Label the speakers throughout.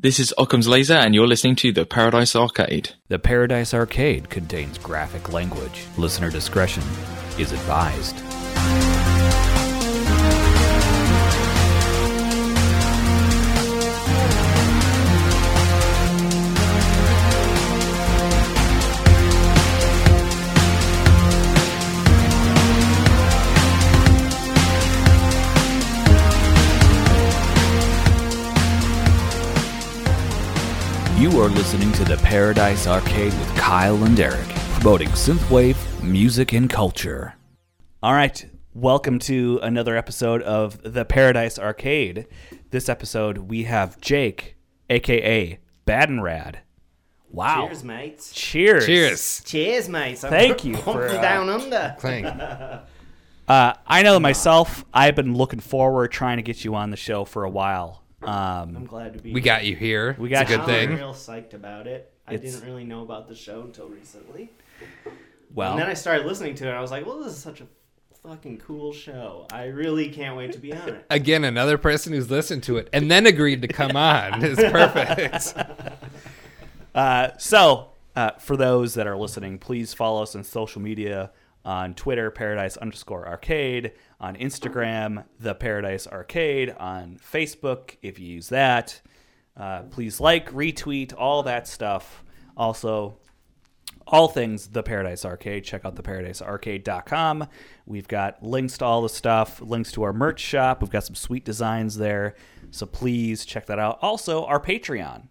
Speaker 1: This is Occam's Laser, and you're listening to the Paradise Arcade.
Speaker 2: The Paradise Arcade contains graphic language. Listener discretion is advised. You are listening to the Paradise Arcade with Kyle and Eric, promoting synthwave music and culture. All right, welcome to another episode of the Paradise Arcade. This episode we have Jake, aka BadnRad. Wow!
Speaker 3: Cheers, mates.
Speaker 2: Cheers!
Speaker 4: Cheers.
Speaker 3: Cheers, mates. I'm
Speaker 2: Thank you
Speaker 3: from
Speaker 2: for, uh,
Speaker 3: down under.
Speaker 4: Clank.
Speaker 2: Uh, I know myself. I've been looking forward trying to get you on the show for a while.
Speaker 3: I'm
Speaker 2: Um,
Speaker 3: glad to be.
Speaker 4: We got you here.
Speaker 2: We got
Speaker 4: it's a good
Speaker 2: you.
Speaker 3: I'm
Speaker 4: thing.
Speaker 3: real psyched about it. I
Speaker 2: It's-
Speaker 3: didn't really know about the show until recently,
Speaker 2: well,
Speaker 3: and then I started listening to it. and I was like, "Well, this is such a fucking cool show. I really can't wait to be on it."
Speaker 4: Again, another person who's listened to it and then agreed to come on is perfect.
Speaker 2: Uh, so, uh, for those that are listening, please follow us on social media on Twitter, Paradise underscore Arcade, on Instagram, The Paradise Arcade, on Facebook, if you use that. Uh, please like, retweet, all that stuff. Also, all things The Paradise Arcade. Check out theparadisearcade.com. We've got links to all the stuff, links to our merch shop. We've got some sweet designs there. So please check that out. Also, our Patreon.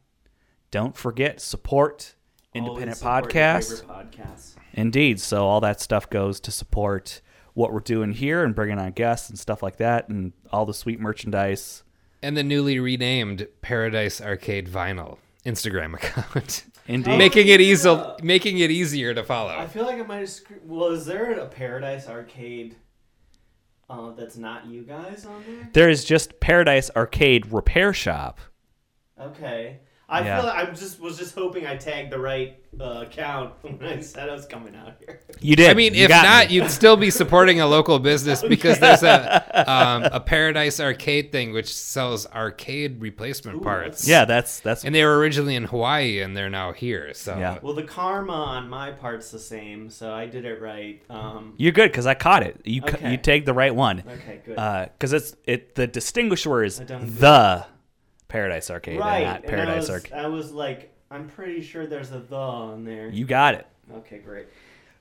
Speaker 2: Don't forget, support independent
Speaker 3: Always support
Speaker 2: podcasts.
Speaker 3: podcasts.
Speaker 2: Indeed. So all that stuff goes to support what we're doing here and bringing on guests and stuff like that and all the sweet merchandise.
Speaker 4: and the newly renamed Paradise Arcade Vinyl Instagram account.
Speaker 2: Indeed.
Speaker 4: making it easy
Speaker 3: yeah.
Speaker 4: making it easier to follow.
Speaker 3: I feel like I might have. Scre- well, is there a Paradise Arcade uh, that's not you guys on there?
Speaker 2: There is just Paradise Arcade Repair Shop.
Speaker 3: Okay. I
Speaker 2: Yeah.
Speaker 3: feel like I just was just hoping I tagged the right uh, account when I said I was coming out here.
Speaker 2: You did.
Speaker 4: I mean,
Speaker 2: You
Speaker 4: if not,
Speaker 2: me.
Speaker 4: you'd still be supporting a local business because there's a um, a Paradise Arcade thing which sells arcade replacement
Speaker 3: Ooh,
Speaker 4: parts.
Speaker 2: yeah, that's that's
Speaker 4: and they were originally in Hawaii and they're now here. So
Speaker 2: Yeah.
Speaker 3: Well, the karma on my part's the same, so I did it right. Um,
Speaker 2: You're good because I caught it. You ca-
Speaker 3: Okay.
Speaker 2: you take the right one.
Speaker 3: okay, good.
Speaker 2: Because it's it the distinguisher is
Speaker 3: I done
Speaker 2: the Paradise Arcade,
Speaker 3: right.
Speaker 2: not
Speaker 3: and I
Speaker 2: Paradise
Speaker 3: was,
Speaker 2: Arcade.
Speaker 3: I was like, I'm pretty sure there's a the on there.
Speaker 2: You got it.
Speaker 3: Okay, great.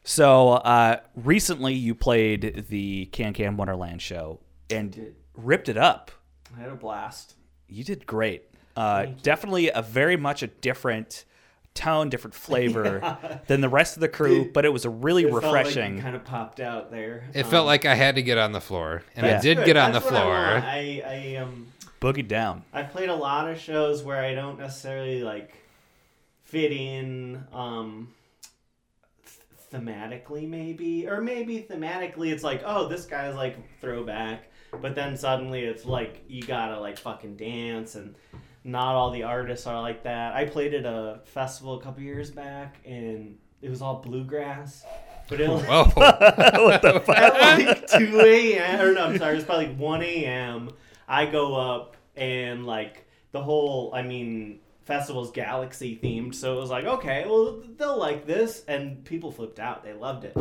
Speaker 2: So uh, recently, you played the Can Can Wonderland show and ripped it up.
Speaker 3: I had a blast.
Speaker 2: You did great. Uh, definitely a very much a different tone, different flavor than the rest of the crew, but it was a really
Speaker 3: It felt like you
Speaker 2: refreshing.
Speaker 3: kind of popped out there.
Speaker 4: it
Speaker 3: Um,
Speaker 4: felt like I had to get on the floor, and
Speaker 2: Yeah.
Speaker 4: I did
Speaker 3: good.
Speaker 4: get on the
Speaker 3: That's what I
Speaker 4: floor.
Speaker 3: want. I, I um
Speaker 2: Boogie down.
Speaker 3: I played a lot of shows where I don't necessarily like fit in um th- thematically maybe or maybe thematically it's like oh this guy's like throwback but then suddenly it's like you gotta like fucking dance and not all the artists are like that i played at a festival a couple years back and it was all bluegrass but it
Speaker 4: Whoa!
Speaker 2: what the fuck?
Speaker 3: at like 2 a.m. or no, I'm sorry, it's probably like 1 a.m. I go up and like the whole, I mean, festival's galaxy themed, so it was like, okay, well they'll like this, and people flipped out. They loved it,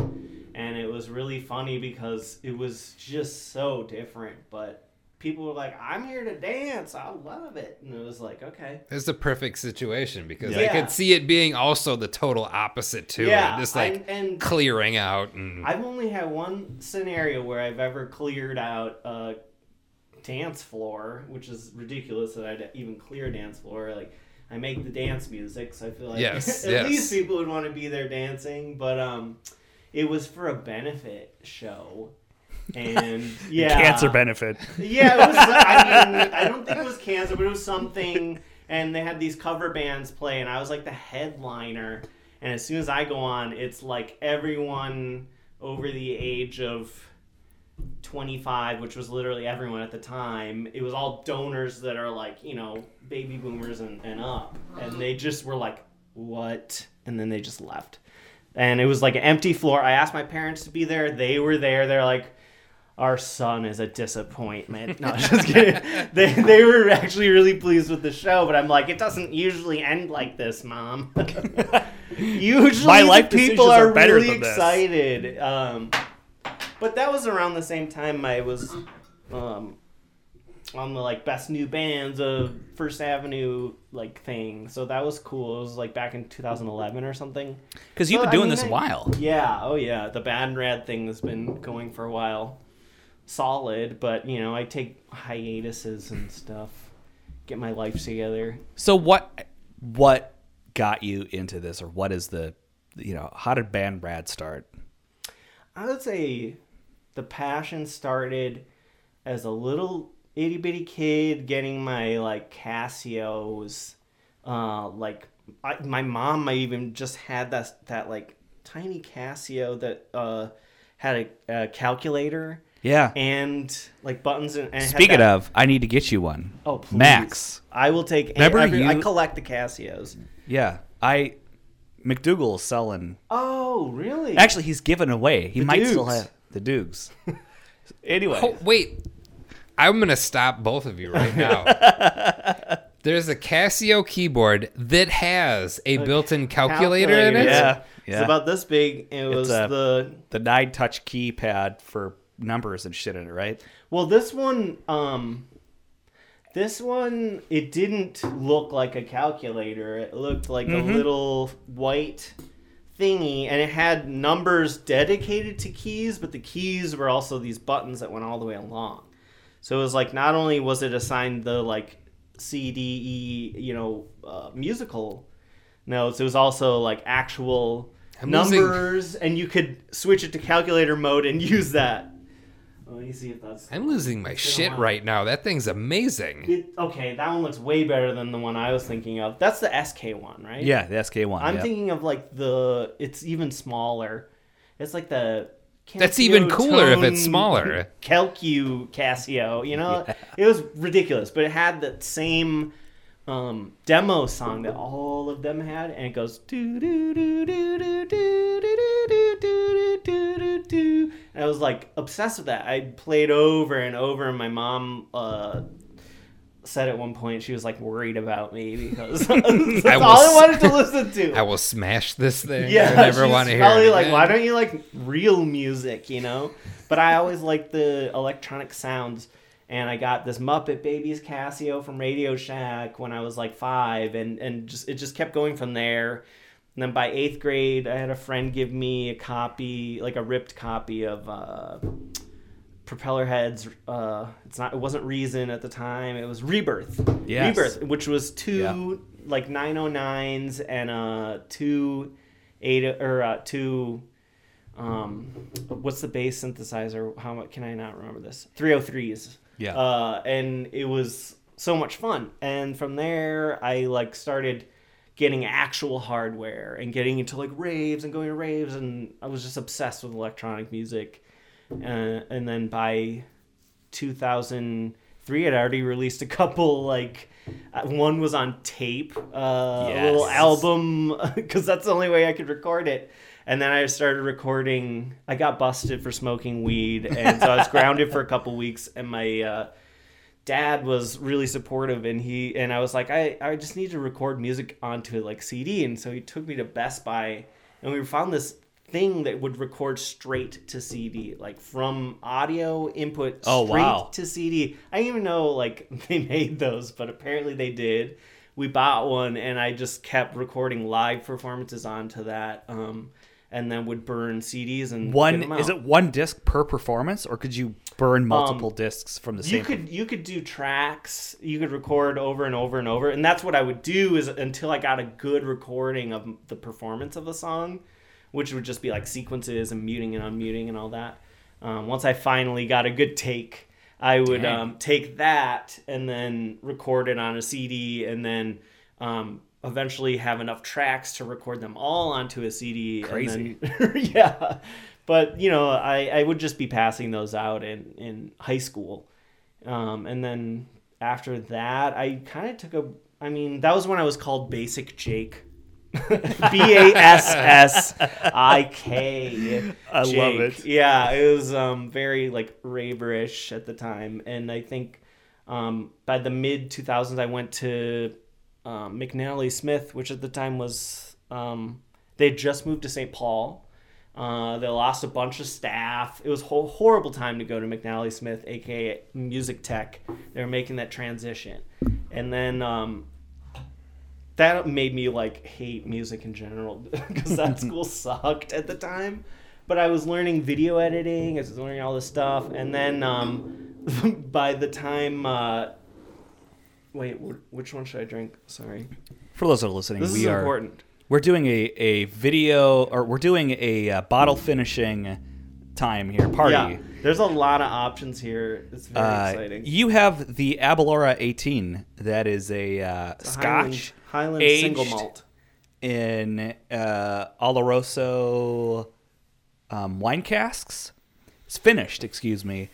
Speaker 3: and it was really funny because it was just so different, but. People were like, "I'm here to dance. I love it," and it was like, "Okay."
Speaker 4: It's the perfect situation because I could see it being also the total opposite to
Speaker 3: Yeah,
Speaker 4: it, just like
Speaker 3: I- and-
Speaker 4: clearing out and
Speaker 3: I've only had one scenario where I've ever cleared out a dance floor, which is ridiculous that I'd even clear dance floor. Like I make the dance music, so I feel like
Speaker 4: Yes,
Speaker 3: at
Speaker 4: yes.
Speaker 3: least people would want to be there dancing. But um, it was for a benefit show, and yeah,
Speaker 2: Cancer benefit.
Speaker 3: yeah, it was. I mean, I don't think it was cancer, but it was something. And they had these cover bands play, and I was like the headliner. And as soon as I go on, it's like everyone over the age of 25, which was literally everyone at the time. It was all donors that are like, you know, baby boomers and, and up. And they just were like, what? And then they just left. And it was like an empty floor. I asked my parents to be there. They were there. They're like, our son is a disappointment. No, just kidding. they they were actually really pleased with the show, but I'm like, it doesn't usually end like this, mom. usually,
Speaker 2: My life
Speaker 3: people
Speaker 2: are
Speaker 3: are really excited. Um, but that was around the same time I was um, on the like best new bands of First Avenue like thing. So that was cool. It was like back in 2011 or something.
Speaker 2: Because you've
Speaker 3: Well,
Speaker 2: been
Speaker 3: I
Speaker 2: doing
Speaker 3: mean,
Speaker 2: this a while.
Speaker 3: Yeah, oh yeah. The Bad Rad thing has been going for a while. Solid, but you know, I take hiatuses and stuff. Get my life together.
Speaker 2: So what what got you into this, or what is the you know how did Band Rad start?
Speaker 3: I would say the passion started as a little itty bitty kid getting my like Casios. Uh, like I, my mom, might even just had that that like tiny Casio that uh, had a, a calculator
Speaker 2: Yeah.
Speaker 3: and like buttons and. and had
Speaker 2: Speaking
Speaker 3: that-
Speaker 2: of, I need to get you one.
Speaker 3: oh please.
Speaker 2: Max.
Speaker 3: I will take.
Speaker 2: Remember
Speaker 3: every, I collect the Casios.
Speaker 2: Yeah, I McDougal's selling.
Speaker 3: Oh really?
Speaker 2: Actually, he's given away. He
Speaker 3: The
Speaker 2: might still have the Dukes. anyway,
Speaker 4: Oh, wait. I'm going to stop both of you right now. There's a Casio keyboard that has a built-in calculator, in it.
Speaker 2: Yeah,
Speaker 3: It's about this big. It was
Speaker 2: a-
Speaker 3: the
Speaker 2: the nine touch keypad for numbers and shit in it, right?
Speaker 3: Well, this one, um, this one, it didn't look like a calculator. It looked like
Speaker 2: Mm-hmm.
Speaker 3: a little white thingy, and it had numbers dedicated to keys, but the keys were also these buttons that went all the way along. So it was like not only was it assigned the like C D E, you know, uh, musical notes, it was also like actual
Speaker 4: I'm losing-
Speaker 3: numbers, and you could switch it to calculator mode and use that. Let me see if that's.
Speaker 4: I'm losing my shit
Speaker 3: wow.
Speaker 4: right now. That thing's amazing.
Speaker 3: It, okay, that one looks way better than the one I was thinking of. That's the SK one, right?
Speaker 2: Yeah, the SK one.
Speaker 3: I'm
Speaker 2: yeah.
Speaker 3: thinking of like the. It's even smaller. It's like the.
Speaker 4: That's even cooler if it's smaller.
Speaker 3: Calcu Casio, you know, it was ridiculous, but it had that same um, demo song that all of them had, and it goes do do do do do do do do do do do do. And I was like obsessed with that. I played over and over, and my mom uh, said at one point she was like worried about me because that's
Speaker 4: I
Speaker 3: all I wanted to listen to.
Speaker 4: I will smash this thing.
Speaker 3: Yeah,
Speaker 4: I never want to hear
Speaker 3: probably like, why don't you like real music, you know? But I always like the electronic sounds, and I got this Muppet Babies Casio from Radio Shack when I was like five, and and just it just kept going from there. And then by eighth grade, I had a friend give me a copy, like a ripped copy of uh, Propeller Heads. Uh, it's not. It wasn't Reason at the time. It was Rebirth.
Speaker 2: Yes.
Speaker 3: Rebirth, which was two
Speaker 2: Yeah.
Speaker 3: like 909s and uh two eight or uh, two. Um, what's the bass synthesizer? How much can I not remember this? 303s.
Speaker 2: Yeah.
Speaker 3: Uh, and it was so much fun. And from there, I like started getting actual hardware and getting into like raves and going to raves, and I was just obsessed with electronic music. Uh, and then by 2003, I'd already released a couple like. uh, One was on tape, uh, a little album, because that's the only way I could record it. And then I started recording. I got busted for smoking weed, and so I was grounded for a couple weeks. And my uh, dad was really supportive, and he and I was like, I, I just need to record music onto like CD. And so he took me to Best Buy, and we found this thing that would record straight to CD, like from audio input
Speaker 2: Oh,
Speaker 3: straight
Speaker 2: wow.
Speaker 3: to CD. I didn't even know like they made those, but apparently they did. We bought one, and I just kept recording live performances onto that, um, and then would burn CDs and
Speaker 2: One is it one disc per performance, or could you burn multiple discs from the same?
Speaker 3: Um, you could you could do tracks you could record over and over and over and that's what i would do is until i got a good recording of the performance of the song which would just be like sequences and muting and unmuting and all that. Um, once i finally got a good take i would um, take that and then record it on a cd and then um, eventually have enough tracks to record them all onto a cd and
Speaker 2: Crazy.
Speaker 3: then- yeah but you know I, I would just be passing those out in, in high school um, and then after that, I kind of took a. I mean, that was when I was called Bassik Jake. B A S S I K.
Speaker 2: I love it.
Speaker 3: Yeah, it was um, very like raverish at the time, and I think um, by the mid 2000s, I went to um, McNally Smith, which at the time was um, they had just moved to St. Paul. Uh, they lost a bunch of staff. It was a ho- horrible time to go to McNally Smith, aka Music Tech. They were making that transition, and then um, that made me like hate music in general because that school sucked at the time. But I was learning video editing, I was learning all this stuff, and then um, by the time, uh, wait, which one should I drink? Sorry,
Speaker 2: For those that are listening,
Speaker 3: this
Speaker 2: we
Speaker 3: is
Speaker 2: are
Speaker 3: important.
Speaker 2: we're doing a, a video or we're doing a uh, bottle finishing time here party.
Speaker 3: Yeah, there's a lot of options here. It's very
Speaker 2: Uh,
Speaker 3: exciting.
Speaker 2: you have the Aberlour 18. That is a uh, Scotch
Speaker 3: Highland, Highland single malt.
Speaker 2: in uh, Oloroso um, wine casks. It's finished, excuse me.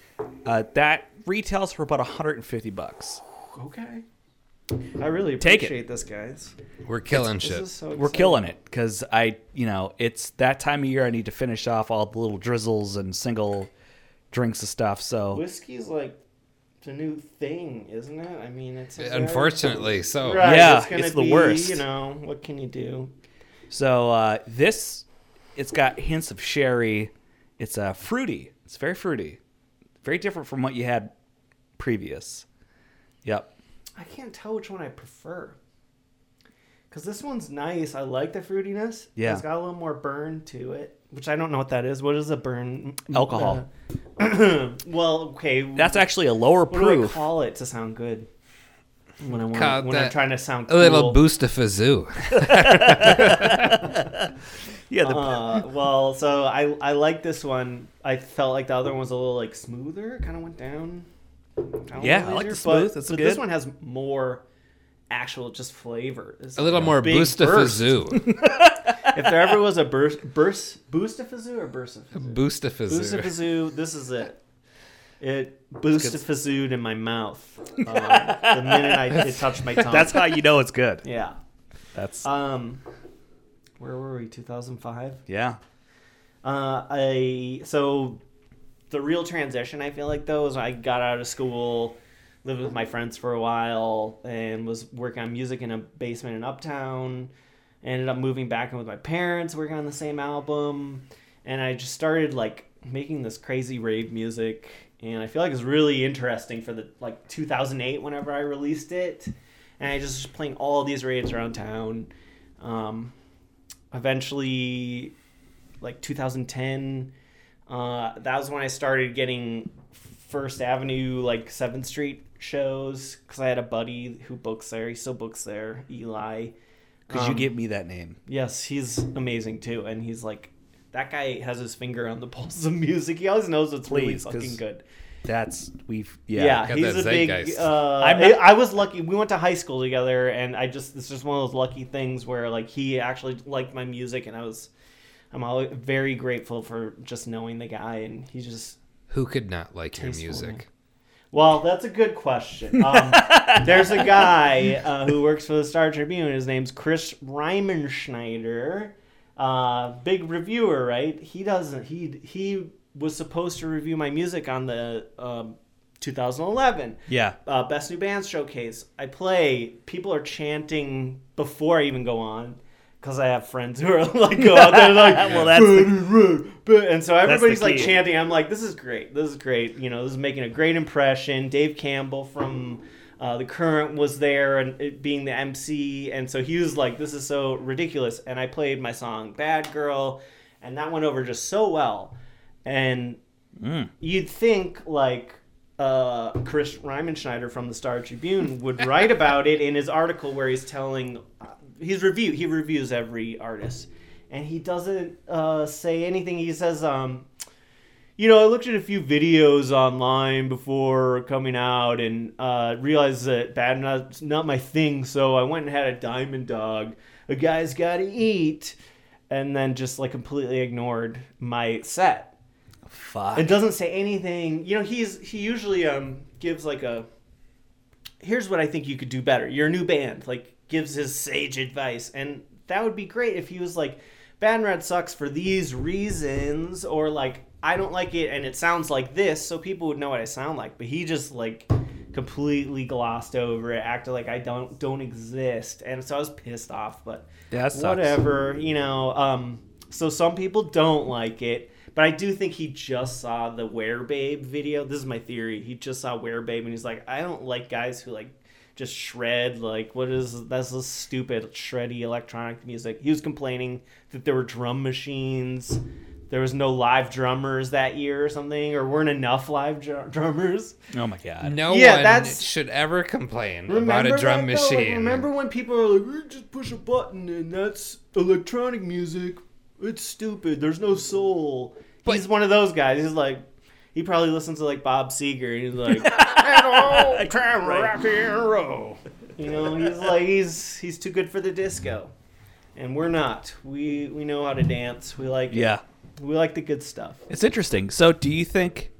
Speaker 2: Uh, that retails for about 150 bucks.
Speaker 3: Okay. I really
Speaker 2: Take it.
Speaker 3: appreciate this, guys.
Speaker 4: We're killing
Speaker 3: This
Speaker 4: shit.
Speaker 3: is so
Speaker 2: We're
Speaker 3: exciting.
Speaker 2: killing it because I, you know, it's that time of year. I need to finish off all the little drizzles and single drinks and stuff. So
Speaker 3: Whiskey's like the new thing, isn't it? I mean, it's a
Speaker 4: Unfortunately, so
Speaker 3: Right,
Speaker 2: Yeah,
Speaker 3: it's, gonna
Speaker 2: it's the worst.
Speaker 3: You know, what can you do?
Speaker 2: So uh, this, it's got hints of sherry. It's uh, fruity. It's very fruity, very different from what you had previous. Yep.
Speaker 3: I can't tell which one I prefer. Cause this one's nice. I like the fruitiness.
Speaker 2: Yeah.
Speaker 3: it's got a little more burn to it, which I don't know what that is. What is a burn?
Speaker 2: Alcohol.
Speaker 3: Uh, well, okay.
Speaker 2: That's actually a lower
Speaker 3: what do I
Speaker 2: proof.
Speaker 3: call it to sound good? When I want, when I'm trying to sound
Speaker 4: a
Speaker 3: cool.
Speaker 4: little boost of fazoo.
Speaker 2: Yeah. The,
Speaker 3: Uh, well, so I I like this one. I felt like the other one was a little like smoother. Kind of went down. Down
Speaker 2: Yeah,
Speaker 3: little
Speaker 2: I like
Speaker 3: easier,
Speaker 2: the smooth.
Speaker 3: But,
Speaker 2: That's
Speaker 3: but
Speaker 2: good.
Speaker 3: this one has more actual just flavor. It's
Speaker 4: A little
Speaker 3: like
Speaker 4: more
Speaker 3: big
Speaker 4: boost of
Speaker 3: burst.
Speaker 4: fazoo.
Speaker 3: if there ever was a burst, burst, boost of fazoo or burst of fazoo?
Speaker 4: Boost of
Speaker 3: Boost of
Speaker 4: fazoo.
Speaker 3: fazoo. This is it. It boost of fazooed in my mouth um, the minute I it touched my tongue.
Speaker 2: that's how you know it's good.
Speaker 3: yeah.
Speaker 2: That's
Speaker 3: Um, where were we? Two thousand five.
Speaker 2: yeah.
Speaker 3: Uh, I so the real transition I feel like though is I got out of school, lived with my friends for a while, and was working on music in a basement in Uptown. Ended up moving back in with my parents, working on the same album, and I just started like making this crazy rave music. And I feel like it's really interesting for the like 2008 whenever I released it, and I just was playing all these raves around town. Um, eventually like 2010 uh, that was when i started getting first avenue like 7th street shows because i had a buddy who books there he still books there eli
Speaker 2: Could you
Speaker 3: Um,
Speaker 2: give me that name?
Speaker 3: yes he's amazing too and he's like that guy has his finger on the pulse of music he always knows what's really fucking good
Speaker 2: That's we've
Speaker 3: yeah,
Speaker 2: yeah.
Speaker 4: Got
Speaker 3: he's
Speaker 4: that
Speaker 3: a big. Uh,
Speaker 2: I'm
Speaker 3: I, I was lucky. We went to high school together, and I just it's just one of those lucky things where like he actually liked my music, and I was, I'm always very grateful for just knowing the guy, and he just.
Speaker 4: Who could not like your music?
Speaker 3: Well, that's a good question. Um, there's a guy uh, who works for the Star Tribune. His name's Chris Riemenschneider. Uh, big reviewer, right? He doesn't. He he was supposed to review my music on the um, 2011
Speaker 2: Yeah.
Speaker 3: uh, best new bands showcase. I play. People are chanting before I even go on because I have friends who are like go out there like,
Speaker 2: Well, that's the-
Speaker 3: and so everybody's like chanting. I'm like, this is great. This is great. You know, this is making a great impression. Dave Campbell from. Uh, the current was there and it being the MC, and so he was like, "This is so ridiculous." And I played my song "Bad Girl," and that went over just so well. And
Speaker 2: Mm.
Speaker 3: you'd think like uh, Chris Riemenschneider from the Star Tribune would write about it in his article where he's telling his review. He reviews every artist, and he doesn't uh, say anything. He says, um, "You know, I looked at a few videos online before coming out and uh, realized that bad not not my thing. So I went and had a Diamond Dog. A guy's got to eat." And then just like completely ignored my set
Speaker 2: Fuck.
Speaker 3: it doesn't say anything you know he's he usually um gives like a here's what i think you could do better you're a new band like gives his sage advice and that would be great if he was like, Bad Red sucks for these reasons, or like I don't like it and it sounds like this, so people would know what I sound like. But he just like completely glossed over it, acted like I don't don't exist, and so I was pissed off. But
Speaker 2: Yeah,
Speaker 3: whatever, you know. Um, so some people don't like it, but I do think he just saw the Wear Babe video. This is my theory. He just saw Wear Babe, and he's like, I don't like guys who like just shred like what is that's this stupid shreddy electronic music. He was complaining that there were drum machines. There was no live drummers that year or something, or weren't enough live dr- drummers.
Speaker 2: Oh my god.
Speaker 4: No
Speaker 3: Yeah,
Speaker 4: one
Speaker 3: that's-
Speaker 4: should ever complain about a drum
Speaker 3: that, though? Like,
Speaker 4: machine.
Speaker 3: remember when people were like, "We just push a button and that's electronic music? It's stupid. There's no soul."
Speaker 4: But-
Speaker 3: he's one of those guys. He's like, he probably listens to like Bob Seger. And he's like, "Hello, time rock and roll." You know, he's like, he's he's too good for the disco, and we're not. We we know how to dance. We like it.
Speaker 2: Yeah.
Speaker 3: We like the good stuff.
Speaker 2: It's interesting. So, do you think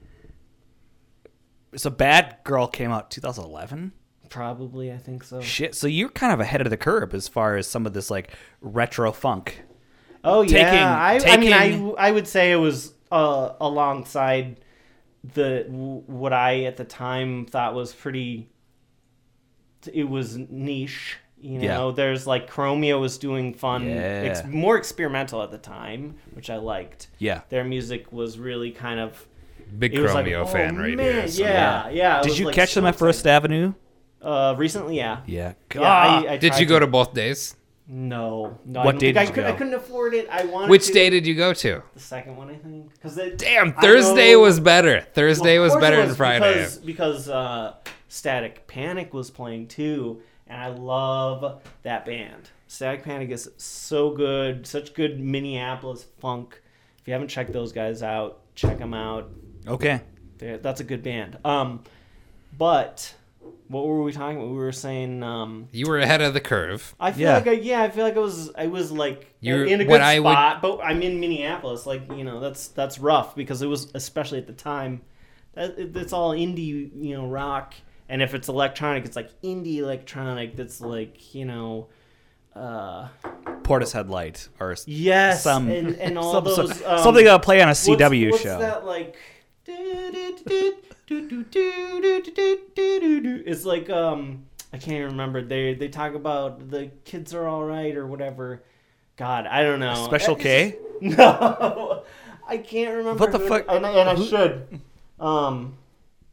Speaker 2: so? Bad Girl came out 2011.
Speaker 3: Probably, I think so.
Speaker 2: Shit. So you're kind of ahead of the curve as far as some of this like retro funk.
Speaker 3: Oh
Speaker 2: Taking-
Speaker 3: yeah, I, I mean,
Speaker 2: taking-
Speaker 3: I I would say it was uh, alongside the what I at the time thought was pretty. It was niche, you
Speaker 2: Yeah.
Speaker 3: know. There's like Chromeo was doing fun, ex-
Speaker 2: Yeah.
Speaker 3: more experimental at the time, which I liked.
Speaker 2: Yeah.
Speaker 3: Their music was really kind of.
Speaker 4: Big
Speaker 3: It like,
Speaker 4: Chromeo
Speaker 3: oh,
Speaker 4: fan right
Speaker 3: man,
Speaker 4: here. so-
Speaker 3: Yeah, yeah. it
Speaker 2: Did you
Speaker 3: like,
Speaker 2: catch them at First
Speaker 3: exciting.
Speaker 2: Avenue?
Speaker 3: Uh, recently, yeah.
Speaker 2: Yeah.
Speaker 3: Yeah, I, I
Speaker 4: Did you go to both days?
Speaker 3: No, no.
Speaker 2: What
Speaker 3: don't
Speaker 2: day
Speaker 3: think I,
Speaker 2: did you
Speaker 3: could, I couldn't afford it. I wanted
Speaker 4: Which
Speaker 3: to.
Speaker 4: day did you go to?
Speaker 3: The second one, I think. Because
Speaker 4: Damn, Thursday was better. Thursday
Speaker 3: Well,
Speaker 4: was
Speaker 3: of course it
Speaker 4: better than Friday.
Speaker 3: because because uh, Static Panic was playing too, and I love that band. Static Panic is so good, such good Minneapolis funk. If you haven't checked those guys out, check them out.
Speaker 2: Okay.
Speaker 3: They're, that's a good band. Um, but what were we talking about? We were saying. Um,
Speaker 4: You were ahead of the curve.
Speaker 3: I feel
Speaker 2: Yeah.
Speaker 3: like I, yeah, I feel like I was I was like
Speaker 4: You're-
Speaker 3: in a good
Speaker 4: what I would-
Speaker 3: spot, but I'm in Minneapolis. Like you know, that's that's rough because it was especially at the time. That it, it's all indie, you know, rock, and if it's electronic, it's like indie electronic. That's like you know, uh,
Speaker 2: Portishead Light or s-
Speaker 3: yes,
Speaker 2: some
Speaker 3: and, and all
Speaker 2: some-
Speaker 3: those
Speaker 2: some-
Speaker 3: um,
Speaker 2: something I'll play on a
Speaker 3: what's-
Speaker 2: CW
Speaker 3: what's
Speaker 2: show.
Speaker 3: that like? It's like um I can't even remember. They they talk about the kids are all right or whatever. God, I don't know.
Speaker 2: Special K.
Speaker 3: no, I can't remember.
Speaker 2: What the
Speaker 3: who-
Speaker 2: fuck?
Speaker 3: And, and I should. Um,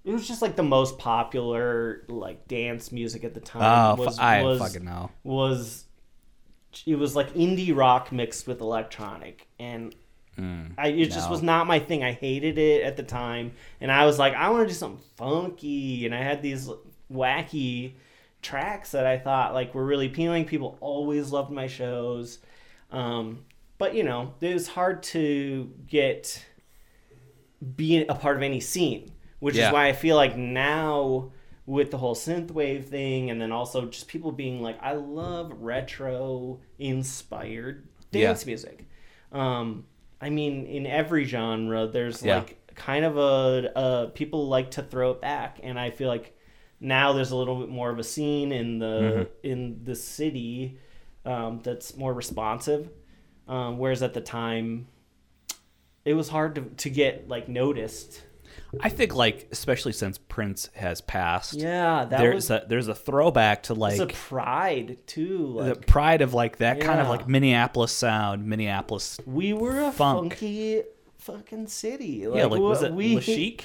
Speaker 3: it was just like the most popular like dance music at the time.
Speaker 2: Oh,
Speaker 3: was,
Speaker 2: I
Speaker 3: was,
Speaker 2: fucking know.
Speaker 3: was it was like indie rock mixed with electronic and I, it just was not my thing. I hated it at the time, and I was like, I want to do something funky, and I had these wacky tracks that I thought like were really appealing. People always loved my shows, um, but you know, it was hard to get be a part of any scene, which
Speaker 2: Yeah.
Speaker 3: is why I feel like now with the whole synthwave thing, and then also just people being like, I love retro inspired dance music. Um, I mean, in every genre, there's
Speaker 2: Yeah.
Speaker 3: like kind of a, a people like to throw it back, and I feel like now there's a little bit more of a scene in the in the city um, that's more responsive. Um, whereas at the time, it was hard to, to get like noticed.
Speaker 2: I think like especially since Prince has passed.
Speaker 3: Yeah, that
Speaker 2: there's
Speaker 3: was
Speaker 2: a there's a throwback to like
Speaker 3: a pride too.
Speaker 2: the pride of like that kind of like Minneapolis sound, Minneapolis.
Speaker 3: we were a
Speaker 2: funk.
Speaker 3: funky fucking city. Like,
Speaker 2: yeah, like was it
Speaker 3: we?
Speaker 2: Le Chic?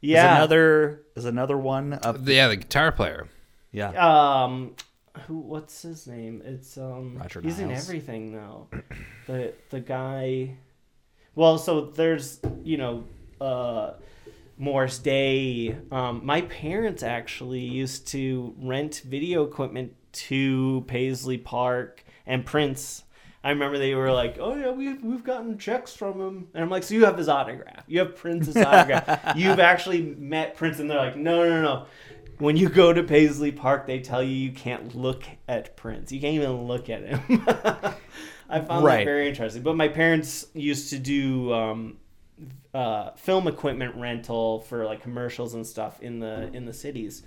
Speaker 2: Is
Speaker 3: Yeah.
Speaker 2: another is another one of
Speaker 4: Yeah, the guitar player.
Speaker 2: yeah.
Speaker 3: Um, who? What's his name? It's um.
Speaker 2: Roger
Speaker 3: he's in everything though. the the guy. Well, so there's you know, uh, Morris Day. Um, my parents actually used to rent video equipment to Paisley Park and Prince. I remember they were like, "Oh yeah, we've we've gotten checks from him," and I'm like, "So you have his autograph? You have Prince's autograph? You've actually met Prince?" And they're like, "No, no, no." When you go to Paisley Park, they tell you you can't look at Prince. You can't even look at him. I found
Speaker 2: Right.
Speaker 3: that very interesting. But my parents used to do um, uh, film equipment rental for like commercials and stuff in the in the cities.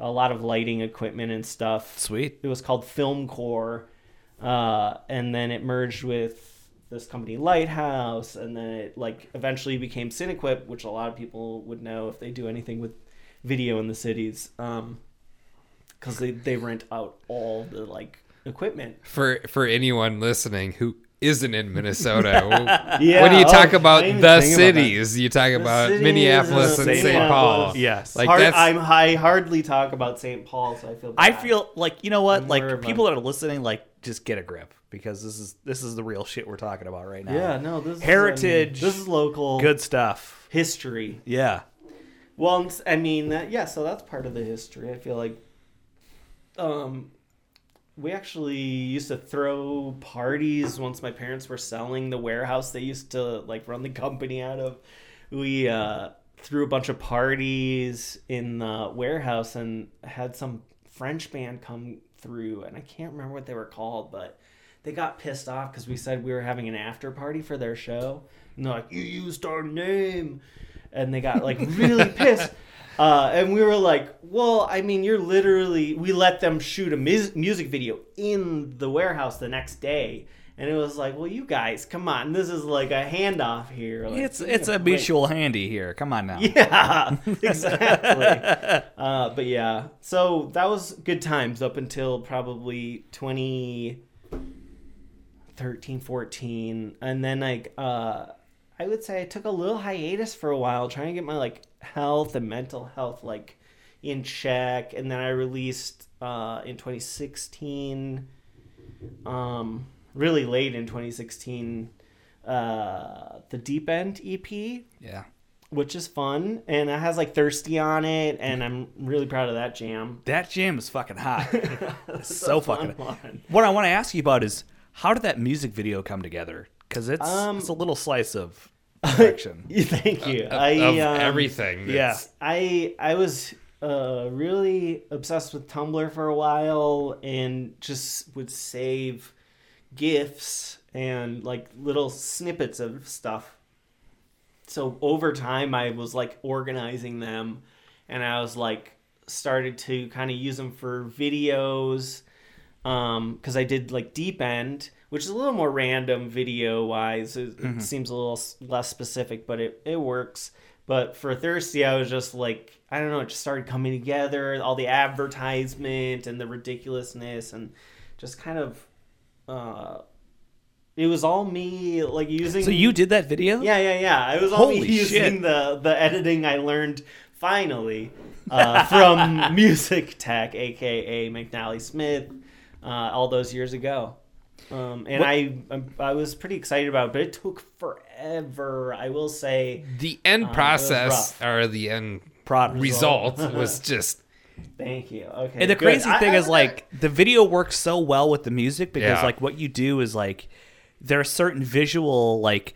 Speaker 3: A lot of lighting equipment and stuff.
Speaker 2: Sweet.
Speaker 3: It was called Film Core. uh, and then it merged with this company Lighthouse, and then it like eventually became Cinequip, which a lot of people would know if they do anything with video in the cities, because they they rent out all the like equipment.
Speaker 4: For for anyone listening who isn't in Minnesota,
Speaker 3: Yeah,
Speaker 4: when you
Speaker 3: oh,
Speaker 4: talk
Speaker 3: I
Speaker 4: about the
Speaker 3: think about
Speaker 4: cities, you talk about Minneapolis
Speaker 3: and
Speaker 4: and
Speaker 2: St.
Speaker 4: St.
Speaker 3: Paul.
Speaker 4: Paul.
Speaker 2: Yes.
Speaker 4: Like
Speaker 3: Hard,
Speaker 4: that's
Speaker 3: I'm I hardly talk about St. Paul, so I feel.
Speaker 2: I feel like you know what,
Speaker 3: I'm
Speaker 2: like
Speaker 3: more of a-
Speaker 2: people that are listening, like just get a grip because this is this is the real shit we're talking about right now.
Speaker 3: Yeah, no, this
Speaker 2: Heritage.
Speaker 3: Is, I mean, this is local
Speaker 2: good stuff.
Speaker 3: history.
Speaker 2: Yeah,
Speaker 3: Well, I mean, that, yeah. So that's part of the history. I feel like, um, we actually used to throw parties once my parents were selling the warehouse they used to like run the company out of. We uh, threw a bunch of parties in the warehouse and had some French band come through, and I can't remember what they were called, but they got pissed off because we said we were having an after party for their show, and they're like, "You used our name," and they got like really pissed. Uh, and we were like, well, I mean, you're literally, we let them shoot a mus- music video in the warehouse the next day. And it was like, well, you guys, come on. This is like a handoff here. Like,
Speaker 2: it's it's a mutual handy here. Come on now.
Speaker 3: Yeah, exactly. uh, but yeah, so that was good times up until probably 2013, 14. And then, like, uh, I would say I took a little hiatus for a while trying to get my, like, health and mental health, like, in check. And then I released uh, in 2016, um, really late in 2016, uh, the Deep End EP
Speaker 2: Yeah.
Speaker 3: which is fun and it has like thirsty on it and i'm really proud of that jam
Speaker 2: That jam is fucking hot.
Speaker 3: It's
Speaker 2: so fucking-
Speaker 3: one.
Speaker 2: what I want to ask you about is how did that music video come together? Because it's
Speaker 3: Um,
Speaker 2: it's a little slice of perfection.
Speaker 3: thank you
Speaker 4: of,
Speaker 3: i
Speaker 4: of
Speaker 3: um,
Speaker 4: everything.
Speaker 2: yeah.
Speaker 3: i i was uh really obsessed with tumblr for a while and just would save gifs and like little snippets of stuff so over time i was like organizing them and i was like started to kind of use them for videos um because i did like deep end which is a little more random video wise it, it seems a little less specific but it, it works but for thirsty i was just like i don't know it just started coming together all the advertisement and the ridiculousness and just kind of uh it was all me like using
Speaker 2: So you did that video?
Speaker 3: yeah, yeah, yeah. It was all me using
Speaker 2: shit.
Speaker 3: the the editing I learned finally uh, from Music Tech, aka McNally Smith, uh, all those years ago. Um, and
Speaker 2: What-
Speaker 3: I, I I was pretty excited about it, but it took forever. I will say.
Speaker 4: the end
Speaker 3: Uh,
Speaker 4: process
Speaker 3: rough.
Speaker 4: or the end
Speaker 2: Product.
Speaker 4: result was just
Speaker 3: Thank you. Okay.
Speaker 2: And the
Speaker 3: good.
Speaker 2: crazy
Speaker 3: I-
Speaker 2: thing
Speaker 3: I
Speaker 2: is
Speaker 3: was
Speaker 2: like the video works so well with the music because
Speaker 4: Yeah.
Speaker 2: like what you do is like there are certain visual like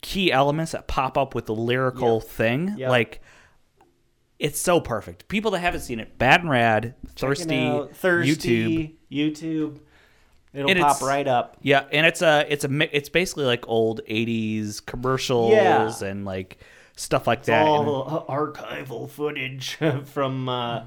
Speaker 2: key elements that pop up with the lyrical
Speaker 3: Yeah.
Speaker 2: thing.
Speaker 3: Yeah.
Speaker 2: Like it's so perfect. People that haven't seen it,
Speaker 3: BadnRad,
Speaker 2: Thirsty,
Speaker 3: out. Thirsty,
Speaker 2: YouTube.
Speaker 3: YouTube. It'll
Speaker 2: And
Speaker 3: pop right up.
Speaker 2: Yeah, and it's a it's a it's basically like old 80s commercials
Speaker 3: Yeah.
Speaker 2: and like stuff like
Speaker 3: It's
Speaker 2: that. And-
Speaker 3: all archival footage from uh,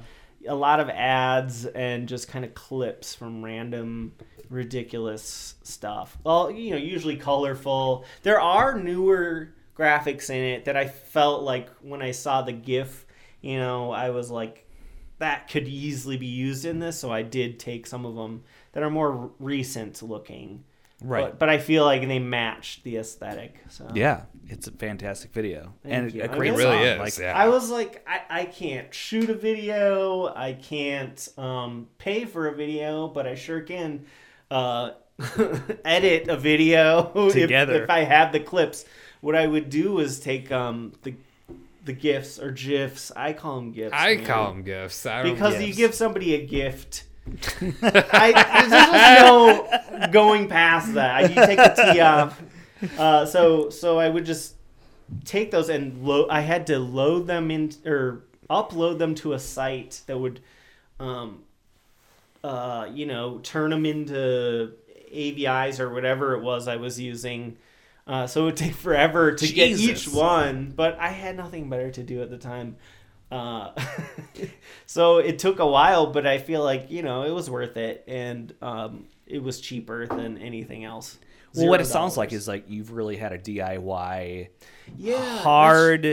Speaker 3: a lot of ads and just kind of clips from random ridiculous stuff. Well, you know, usually colorful. There are newer graphics in it that I felt like when I saw the GIF, you know, I was like, that could easily be used in this. So I did take some of them that are more recent looking.
Speaker 2: Right.
Speaker 3: But, but I feel like they match the aesthetic. So
Speaker 2: yeah, it's a fantastic video
Speaker 3: Thank
Speaker 2: and
Speaker 3: you.
Speaker 2: a
Speaker 3: I
Speaker 2: great
Speaker 3: mean,
Speaker 4: it really
Speaker 2: song.
Speaker 4: is.
Speaker 2: Like,
Speaker 4: yeah.
Speaker 3: I was like, I, I can't shoot a video. I can't um, pay for a video, but I sure can uh, edit a video if-
Speaker 2: Together.
Speaker 3: If, I have the clips. What I would do is take um, the the gifs or gifs. I call them gifs.
Speaker 4: I
Speaker 3: man.
Speaker 4: call them gifts. I don't
Speaker 3: because you give somebody a gift. I, there's just no going past that. You take the T off. Uh, so so I would just take those and load. I had to load them in or upload them to a site that would, um, uh, you know, turn them into AVIs or whatever it was I was using. Uh, so it would take forever to get each one, but I had nothing better to do at the time. Uh, so it took a while, but I feel like you know it was worth it, and um, it was cheaper than anything else.
Speaker 2: Well, what it sounds like is like you've really had a DIY
Speaker 3: yeah
Speaker 2: hard.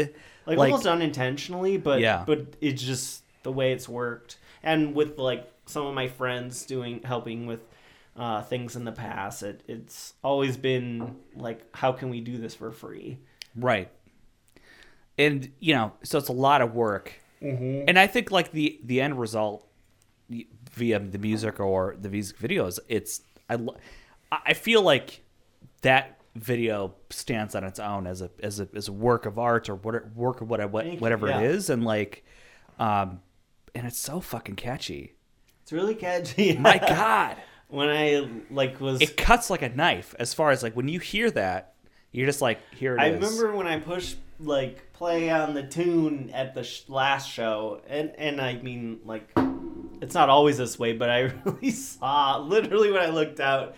Speaker 3: like,
Speaker 2: like-
Speaker 3: almost unintentionally, but
Speaker 2: Yeah.
Speaker 3: but it's just the way it's worked, and with like some of my friends doing helping with. Uh, things in the past, it, it's always been like, how can we do this for free?
Speaker 2: Right. And you know, so it's a lot of work.
Speaker 3: Mm-hmm.
Speaker 2: And I think like the the end result via the music or the music videos, it's I I I feel like that video stands on its own as a as a as a work of art or what work of what what whatever
Speaker 3: yeah.
Speaker 2: it is, and like, um, and it's so fucking catchy.
Speaker 3: It's really catchy.
Speaker 2: My God,
Speaker 3: when I like was
Speaker 2: it cuts like a knife. As far as like when you hear that, you're just like, here it is.
Speaker 3: I remember when I pushed like play on the tune at the sh- last show, and and I mean like it's not always this way, but I really saw literally when I looked out,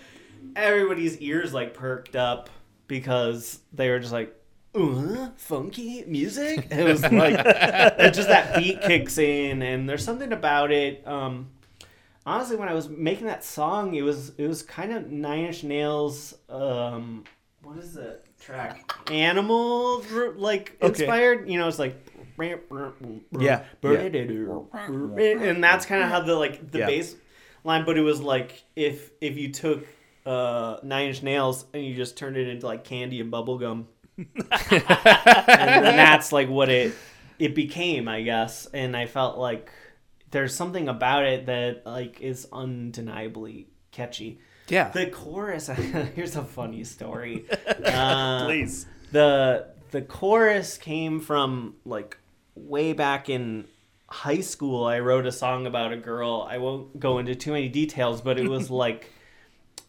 Speaker 3: everybody's ears like perked up because they were just like. Uh, funky music. It was like just that beat kicks in, and there's something about it. Um, honestly, when I was making that song, it was it was kind of Nine Inch Nails. Um, what is the track? Animal like
Speaker 2: Okay.
Speaker 3: inspired. You know, it's like
Speaker 2: Yeah,
Speaker 3: and that's kind of how the like the
Speaker 2: Yeah.
Speaker 3: bass line. But it was like if if you took uh Nine Inch Nails and you just turned it into like candy and bubble gum, and, and that's like what it it became, I guess. And I felt like there's something about it that like is undeniably catchy.
Speaker 2: yeah,
Speaker 3: The chorus. here's a funny story. Uh,
Speaker 2: please.
Speaker 3: the the chorus came from like way back in high school i wrote a song about a girl i won't go into too many details but it was like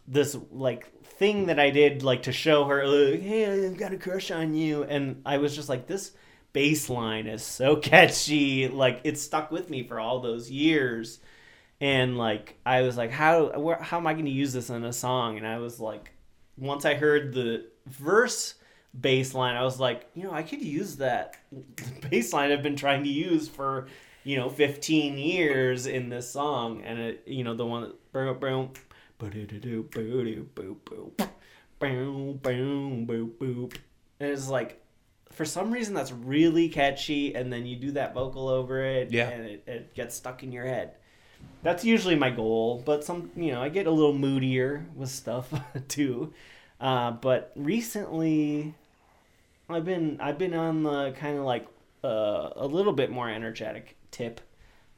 Speaker 3: this like thing that i did like to show her like, hey i've got a crush on you and i was just like this bass line is so catchy like it stuck with me for all those years. And like i was like how where, how am i going to use this in a song? And i was like once i heard the verse bass line i was like you know i could use that bass line i've been trying to use for you know 15 years in this song. And it you know the one that boom boom ba-do-do-do, boo-do, boo, boo, boom, boom, boo, boo. and it's like for some reason that's really catchy and then you do that vocal over it
Speaker 2: Yeah.
Speaker 3: and it, it gets stuck in your head. That's usually my goal but some you know i get a little moodier with stuff too. Uh, but recently i've been i've been on the kind of like uh, a little bit more energetic tip.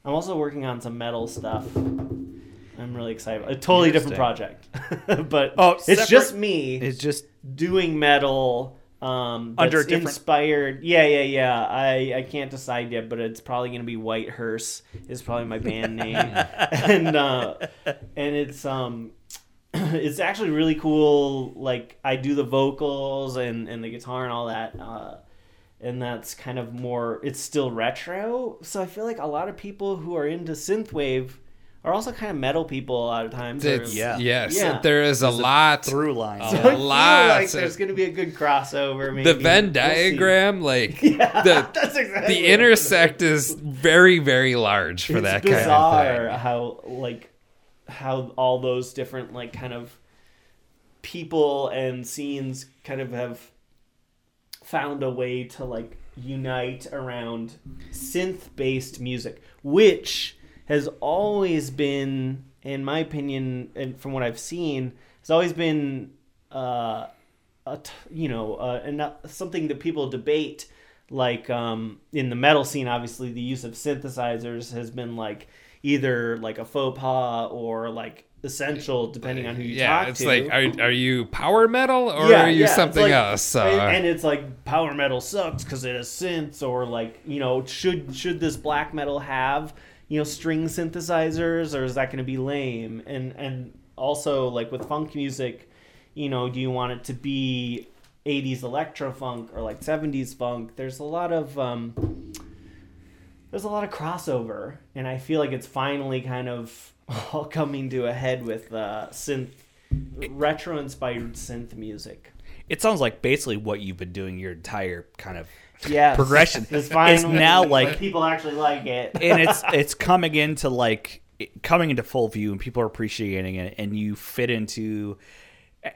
Speaker 3: I'm also working on some metal stuff. I'm really excited a totally different project. But
Speaker 2: Oh,
Speaker 3: it's
Speaker 2: separate-
Speaker 3: just me
Speaker 2: It's just
Speaker 3: doing metal um that's
Speaker 2: Under different-
Speaker 3: inspired. Yeah yeah yeah. I i can't decide yet but it's probably gonna be white hearse is probably my band name. And uh and it's um it's actually really cool like i do the vocals and and the guitar and all that uh and that's kind of more it's still retro. So i feel like a lot of people who are into synthwave are also kind of metal people a lot of times or-
Speaker 4: It's,
Speaker 2: Yeah.
Speaker 4: Yes,
Speaker 3: Yeah.
Speaker 4: there is a lot.
Speaker 2: through line.
Speaker 4: A
Speaker 3: so I
Speaker 4: lot.
Speaker 3: like there's gonna be a good crossover maybe.
Speaker 4: the Venn
Speaker 3: We'll see.
Speaker 4: diagram, like the
Speaker 3: That's exactly
Speaker 4: the intersect is very very large for
Speaker 3: it's
Speaker 4: that
Speaker 3: bizarre
Speaker 4: kind of thing.
Speaker 3: how like how all those different like kind of people and scenes kind of have found a way to like unite around synth based music which has always been in my opinion and from what i've seen has always been uh a t- you know uh, and something that people debate like um, in the metal scene obviously the use of synthesizers has been like either like a faux pas or like essential depending on who you talk to.
Speaker 4: Yeah,
Speaker 3: talk
Speaker 4: it's
Speaker 3: to
Speaker 4: like are, are you power metal or
Speaker 3: Yeah,
Speaker 4: are you
Speaker 3: yeah,
Speaker 4: something
Speaker 3: like-
Speaker 4: else? Uh,
Speaker 3: and, and it's like power metal sucks because it has synths or like you know should should this black metal have you know string synthesizers or is that going to be lame? And and also like with funk music you know do you want it to be 80s electro funk or like 70s funk? There's a lot of um there's a lot of crossover and i feel like it's finally kind of all coming to a head with uh synth retro inspired synth music.
Speaker 2: It sounds like basically what you've been doing your entire kind of
Speaker 3: yeah
Speaker 2: progression.
Speaker 3: It's fine.
Speaker 2: Now like
Speaker 3: people actually like it.
Speaker 2: and it's it's coming into like coming into full view and people are appreciating it and you fit into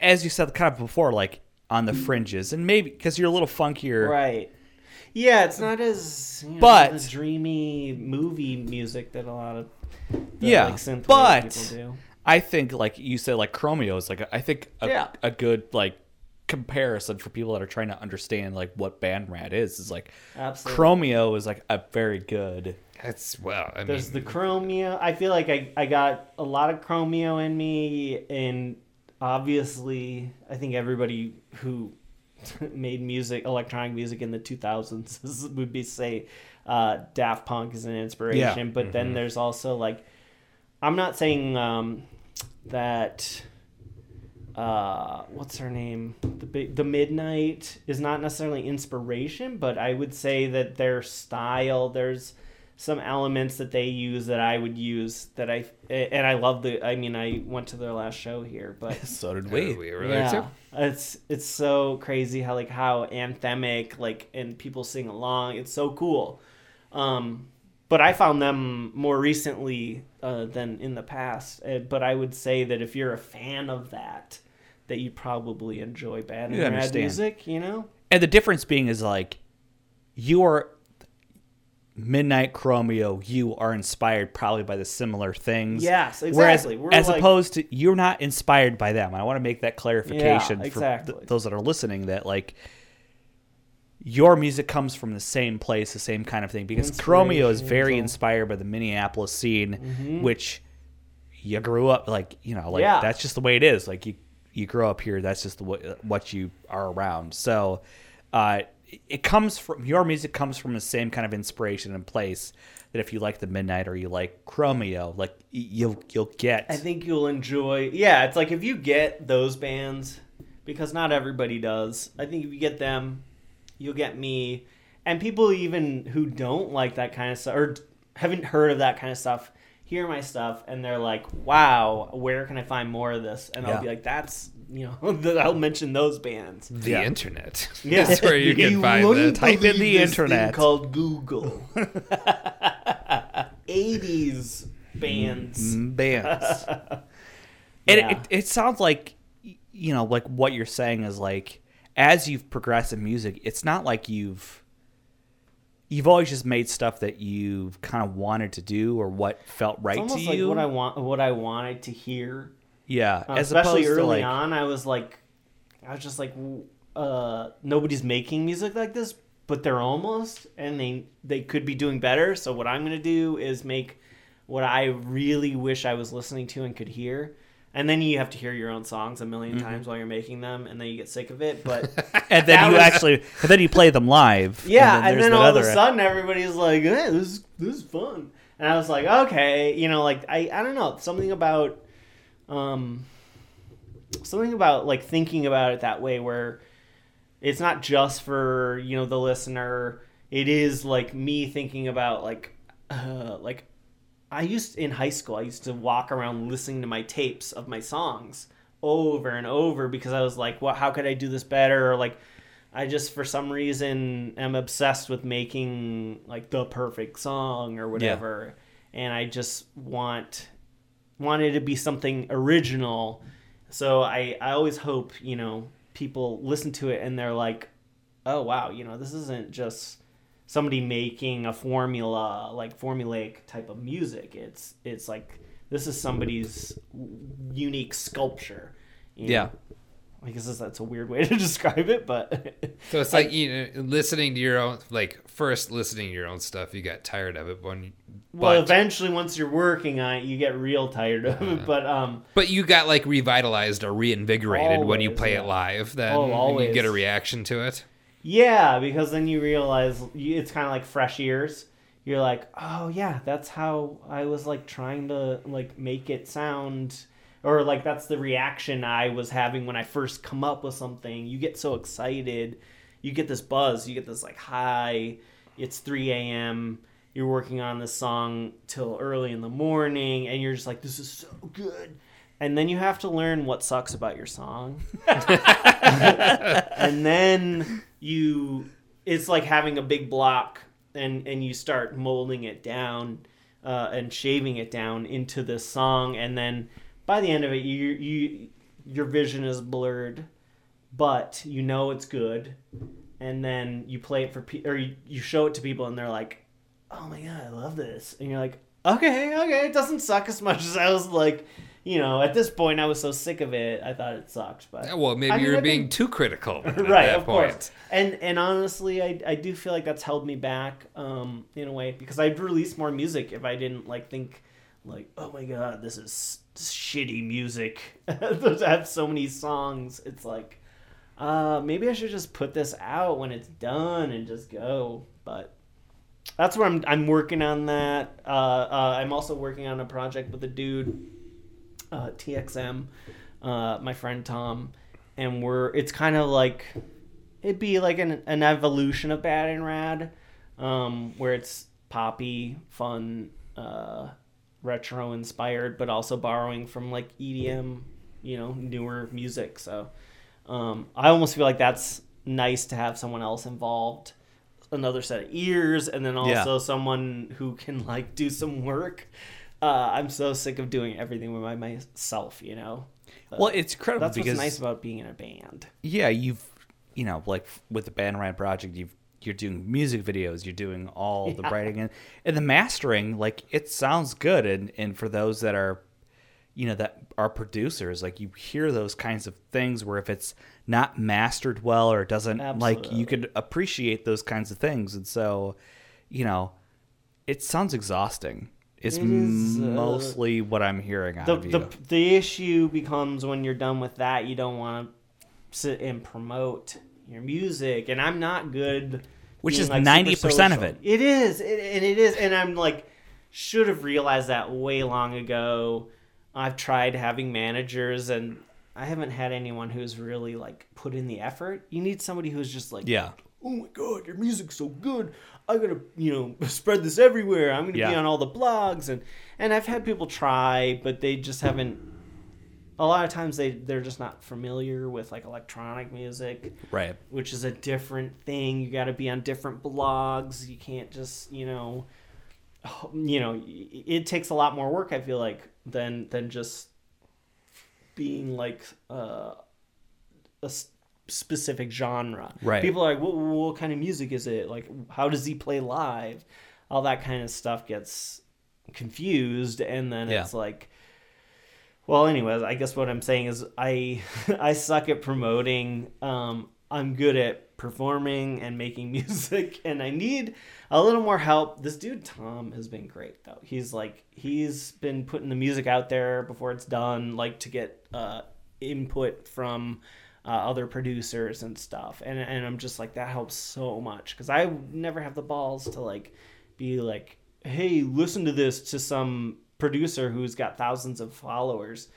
Speaker 2: as you said kind of before like on the fringes and maybe because you're a little funkier
Speaker 3: right. Yeah, it's not as you know,
Speaker 2: But-
Speaker 3: dreamy movie music that a lot of the,
Speaker 2: Yeah,
Speaker 3: like,
Speaker 2: but-
Speaker 3: people do.
Speaker 2: i think like you said like chromeo is like i think a,
Speaker 3: Yeah.
Speaker 2: a good like comparison for people that are trying to understand like what BadnRad is is like
Speaker 3: Absolutely.
Speaker 2: chromeo is like a very good
Speaker 4: That's well. I
Speaker 3: There's
Speaker 4: mean,
Speaker 3: the chromeo. I feel like I, I got a lot of chromeo in me, and obviously, I think everybody who made music, electronic music in the 2000s, would be say uh, Daft Punk is an inspiration. But then there's also like, I'm not saying um, that. Uh, what's her name? The big, the Midnight is not necessarily inspiration, but I would say that their style. There's some elements that they use that I would use that I and I love the. I mean, I went to their last show here, but
Speaker 2: so did
Speaker 4: we,
Speaker 2: we
Speaker 4: we were there
Speaker 3: yeah,
Speaker 4: too.
Speaker 3: it's it's so crazy how like how anthemic like and people sing along. It's so cool. Um, but I found them more recently uh, than in the past. Uh, but I would say that if you're a fan of that, that you probably enjoy
Speaker 2: bad
Speaker 3: and
Speaker 2: understand.
Speaker 3: music. You know,
Speaker 2: and the difference being is like you are midnight chromeo you are inspired probably by the similar things
Speaker 3: Yes,
Speaker 2: whereas
Speaker 3: exactly. We're
Speaker 2: as
Speaker 3: like-
Speaker 2: opposed to you're not inspired by them i want to make that clarification
Speaker 3: Yeah,
Speaker 2: for th- those that are listening that like your music comes from the same place the same kind of thing because chromeo is very inspired by the minneapolis scene which you grew up like you know like
Speaker 3: Mm-hmm. Yeah.
Speaker 2: that's just the way it is like you you grow up here that's just the what you are around so uh it comes from your music comes from the same kind of inspiration and place that if you like the midnight or you like chromeo like you'll you'll get
Speaker 3: I think you'll enjoy. Yeah, it's like if you get those bands, because not everybody does. I think if you get them, you'll get me, and people even who don't like that kind of stuff or haven't heard of that kind of stuff hear my stuff and they're like, "Wow, where can I find more of this?" And
Speaker 2: Yeah.
Speaker 3: I'll be like, "That's you know, I'll mention those bands."
Speaker 4: The
Speaker 2: Yeah.
Speaker 4: internet.
Speaker 3: Yeah.
Speaker 4: That's where you can find
Speaker 3: wouldn't.
Speaker 2: Type in
Speaker 3: believe
Speaker 2: the
Speaker 3: this thing
Speaker 2: internet.
Speaker 3: called Google. 80s bands.
Speaker 2: Mm, bands and
Speaker 3: Yeah.
Speaker 2: it, it sounds like you know like what you're saying is like as you've progressed in music it's not like you've you've always just made stuff that you've kind of wanted to do or what felt right to
Speaker 3: like
Speaker 2: you
Speaker 3: what I want, what I wanted to hear.
Speaker 2: yeah
Speaker 3: Uh, especially early
Speaker 2: like
Speaker 3: on, I was like, I was just like, uh, nobody's making music like this, but they're almost, and they they could be doing better. So what I'm gonna do is make what I really wish I was listening to and could hear. And then you have to hear your own songs a 1000000
Speaker 2: Mm-hmm.
Speaker 3: times while you're making them, and then you get sick of it. But
Speaker 2: and then you
Speaker 3: was-
Speaker 2: actually and then you play them live
Speaker 3: Yeah, and then,
Speaker 2: there's that
Speaker 3: all of a
Speaker 2: other-
Speaker 3: sudden everybody's like, "This is this is fun," and I was like, "Okay," you know, like I I don't know something about um something about like thinking about it that way where it's not just for you know the listener. It is like me thinking about like uh, like I used in high school. I used to walk around listening to my tapes of my songs over and over because I was like, "What? How could I do this better?" Or like, I just for some reason am obsessed with making like the perfect song or whatever, and I just want wanted to be something original. So I I always hope you know people listen to it and they're like, "Oh wow, you know this isn't just." Somebody making a formula like formulaic type of music it's it's like this is somebody's unique sculpture you know?
Speaker 2: yeah
Speaker 3: i guess that's a weird way to describe it but
Speaker 4: So it's like you know, listening to your own, like first listening to your own stuff, you got tired of it when,
Speaker 3: well
Speaker 4: but,
Speaker 3: eventually once you're working on it you get real tired of it but um
Speaker 4: but you got like revitalized or reinvigorated when you play
Speaker 3: yeah.
Speaker 4: it live. Then
Speaker 3: Oh,
Speaker 4: you get a reaction to it.
Speaker 3: Yeah because then you realize it's kind of like fresh ears. You're like oh yeah that's how i was like trying to like make it sound or like that's the reaction i was having when i first come up with something. You get so excited. You get this buzz. You get this like high it's 3 a.m you're working on this song till early in the morning and you're just like this is so good. And then you have to learn what sucks about your song. and then you it's like having a big block and and you start molding it down uh, and shaving it down into this song. And then by the end of it you you your vision is blurred but you know it's good. And then you play it for pe- or you, you show it to people and they're like oh my god i love this. And you're like okay okay it doesn't suck as much as i was like you know at this point i was so sick of it i thought it sucked but
Speaker 4: Well, maybe
Speaker 3: I mean,
Speaker 4: you're
Speaker 3: I've
Speaker 4: being
Speaker 3: been-
Speaker 4: too critical. at
Speaker 3: right
Speaker 4: that
Speaker 3: of
Speaker 4: point.
Speaker 3: course and and honestly I, I do feel like that's held me back um in a way because i'd release more music if i didn't like think like oh my god this is shitty music to have so many songs it's like uh maybe i should just put this out when it's done and just go but that's where i'm i'm working on that uh, uh i'm also working on a project with a dude uh, TXM, uh, my friend Tom, and we're it's kind of like it'd be like an, an evolution of BadnRad, um, where it's poppy, fun, uh, retro inspired, but also borrowing from like EDM, you know, newer music. So um, I almost feel like that's nice to have someone else involved, another set of ears, and then
Speaker 2: Yeah.
Speaker 3: also someone who can like do some work. Uh, I'm so sick of doing everything by myself, you know.
Speaker 2: Well, it's incredible
Speaker 3: That's
Speaker 2: because
Speaker 3: what's nice about being in a band.
Speaker 2: yeah, you've you know like with the BadnRad project, you've you're doing music videos, you're doing all the
Speaker 3: Yeah.
Speaker 2: writing and and the mastering. Like it sounds good, and and for those that are you know that are producers, like you hear those kinds of things where if it's not mastered well or it doesn't like you could appreciate those kinds of things, and so you know it sounds exhausting. It's
Speaker 3: It is, uh,
Speaker 2: mostly what I'm hearing out
Speaker 3: The,
Speaker 2: of you.
Speaker 3: the the issue becomes when you're done with that, you don't want to sit and promote your music, and I'm not good.
Speaker 2: Which is
Speaker 3: like,
Speaker 2: 90% of it.
Speaker 3: It is, it, and it is, and I'm like, should have realized that way long ago. I've tried having managers, and I haven't had anyone who's really like put in the effort. You need somebody who's just like,
Speaker 2: yeah.
Speaker 3: oh my god, your music's so good. I gotta, you know, spread this everywhere. I'm gonna be on all the blogs and and I've had people try, but they just haven't. A lot of times they they're just not familiar with like electronic music,
Speaker 2: Right.
Speaker 3: which is a different thing. You got to be on different blogs. You can't just you know, you know, it takes a lot more work. I feel like than than just being like uh, a specific genre.
Speaker 2: Right.
Speaker 3: People are like, what, what kind of music is it? Like, how does he play live? All that kind of stuff gets confused, and then
Speaker 2: Yeah.
Speaker 3: it's like, well, anyways, I guess what I'm saying is I I suck at promoting. Um, I'm good at performing and making music, and I need a little more help. This dude Tom has been great though. He's like he's been putting the music out there before it's done, like to get uh, input from uh, other producers and stuff. And and I'm just like that helps so much because I never have the balls to like be like, hey, listen to this to some producer who's got thousands of followers.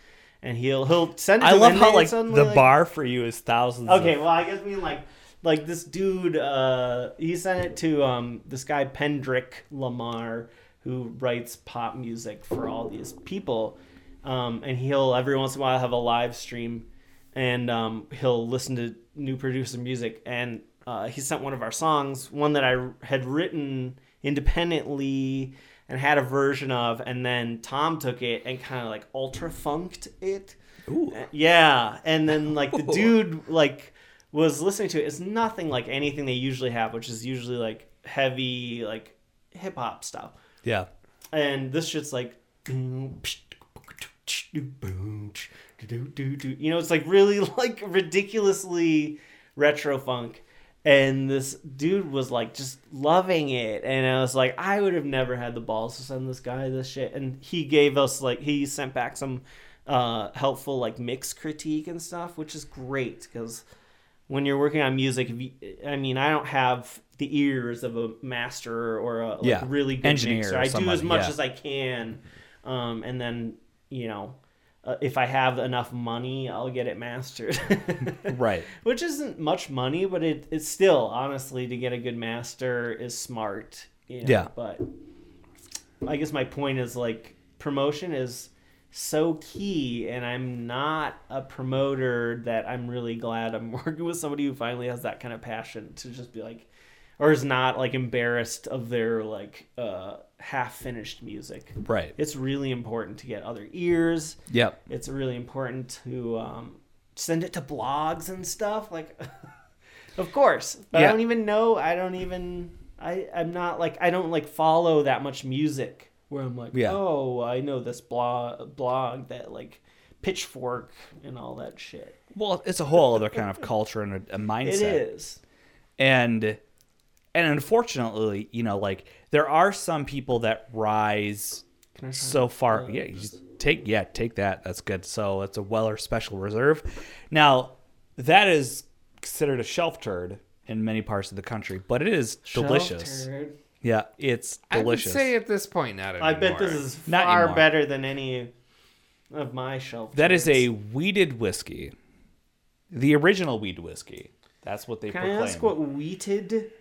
Speaker 3: And he'll he'll send it.
Speaker 2: I
Speaker 3: to
Speaker 2: love how like
Speaker 3: suddenly,
Speaker 2: the
Speaker 3: like-
Speaker 2: bar for you is thousands. of-
Speaker 3: Okay, well, I guess I mean like like this dude. Uh, he sent it to um this guy Pendrick Lamar who writes pop music for all these people, um, and he'll every once in a while have a live stream, and um, he'll listen to new producer music, and uh, he sent one of our songs, one that I had written independently and had a version of, and then Tom took it and kind of like ultra funked it.
Speaker 2: Ooh.
Speaker 3: Yeah, and then like the dude like was listening to it. It's nothing like anything they usually have, which is usually like heavy like hip hop stuff.
Speaker 2: Yeah.
Speaker 3: And this shit's like you know, it's like really like ridiculously retro funk. And this dude was like just loving it. And I was like, I would have never had the balls to send this guy this shit. And he gave us like he sent back some uh helpful like mix critique and stuff, which is great because when you're working on music, you, I mean, I don't have the ears of a master or a like,
Speaker 2: Yeah,
Speaker 3: really good
Speaker 2: engineer
Speaker 3: mixer. I do as much
Speaker 2: yeah.
Speaker 3: as I can, um, and then you know, uh, if I have enough money, I'll get it mastered.
Speaker 2: Right.
Speaker 3: Which isn't much money, but it it's still honestly to get a good master is smart. You know?
Speaker 2: Yeah.
Speaker 3: But I guess my point is like promotion is so key and I'm not a promoter that I'm really glad I'm working with somebody who finally has that kind of passion to just be like or is not like embarrassed of their like uh half finished music.
Speaker 2: Right.
Speaker 3: It's really important to get other ears.
Speaker 2: Yep.
Speaker 3: It's really important to um send it to blogs and stuff like of course. But
Speaker 2: Yeah.
Speaker 3: I don't even know I don't even I I'm not like I don't like follow that much music where I'm like,
Speaker 2: Yeah.
Speaker 3: oh, I know this blog blog that like Pitchfork and all that shit.
Speaker 2: Well, it's a whole other kind of culture and a, a mindset.
Speaker 3: It is.
Speaker 2: and and unfortunately you know like there are some people that rise
Speaker 3: Can I try
Speaker 2: so far uh, yeah you just take yeah take that that's good so it's a weller special reserve now that is considered a shelf turd in many parts of the country but it is delicious
Speaker 3: Sheltered.
Speaker 2: yeah it's delicious.
Speaker 4: I would say at this point not anymore.
Speaker 3: I bet this is
Speaker 2: Not
Speaker 3: far
Speaker 2: anymore.
Speaker 3: better than any of my shelf.
Speaker 2: that is
Speaker 3: turds.
Speaker 2: a wheated whiskey the original weed whiskey that's what they
Speaker 3: Can
Speaker 2: proclaim
Speaker 3: I ask what wheated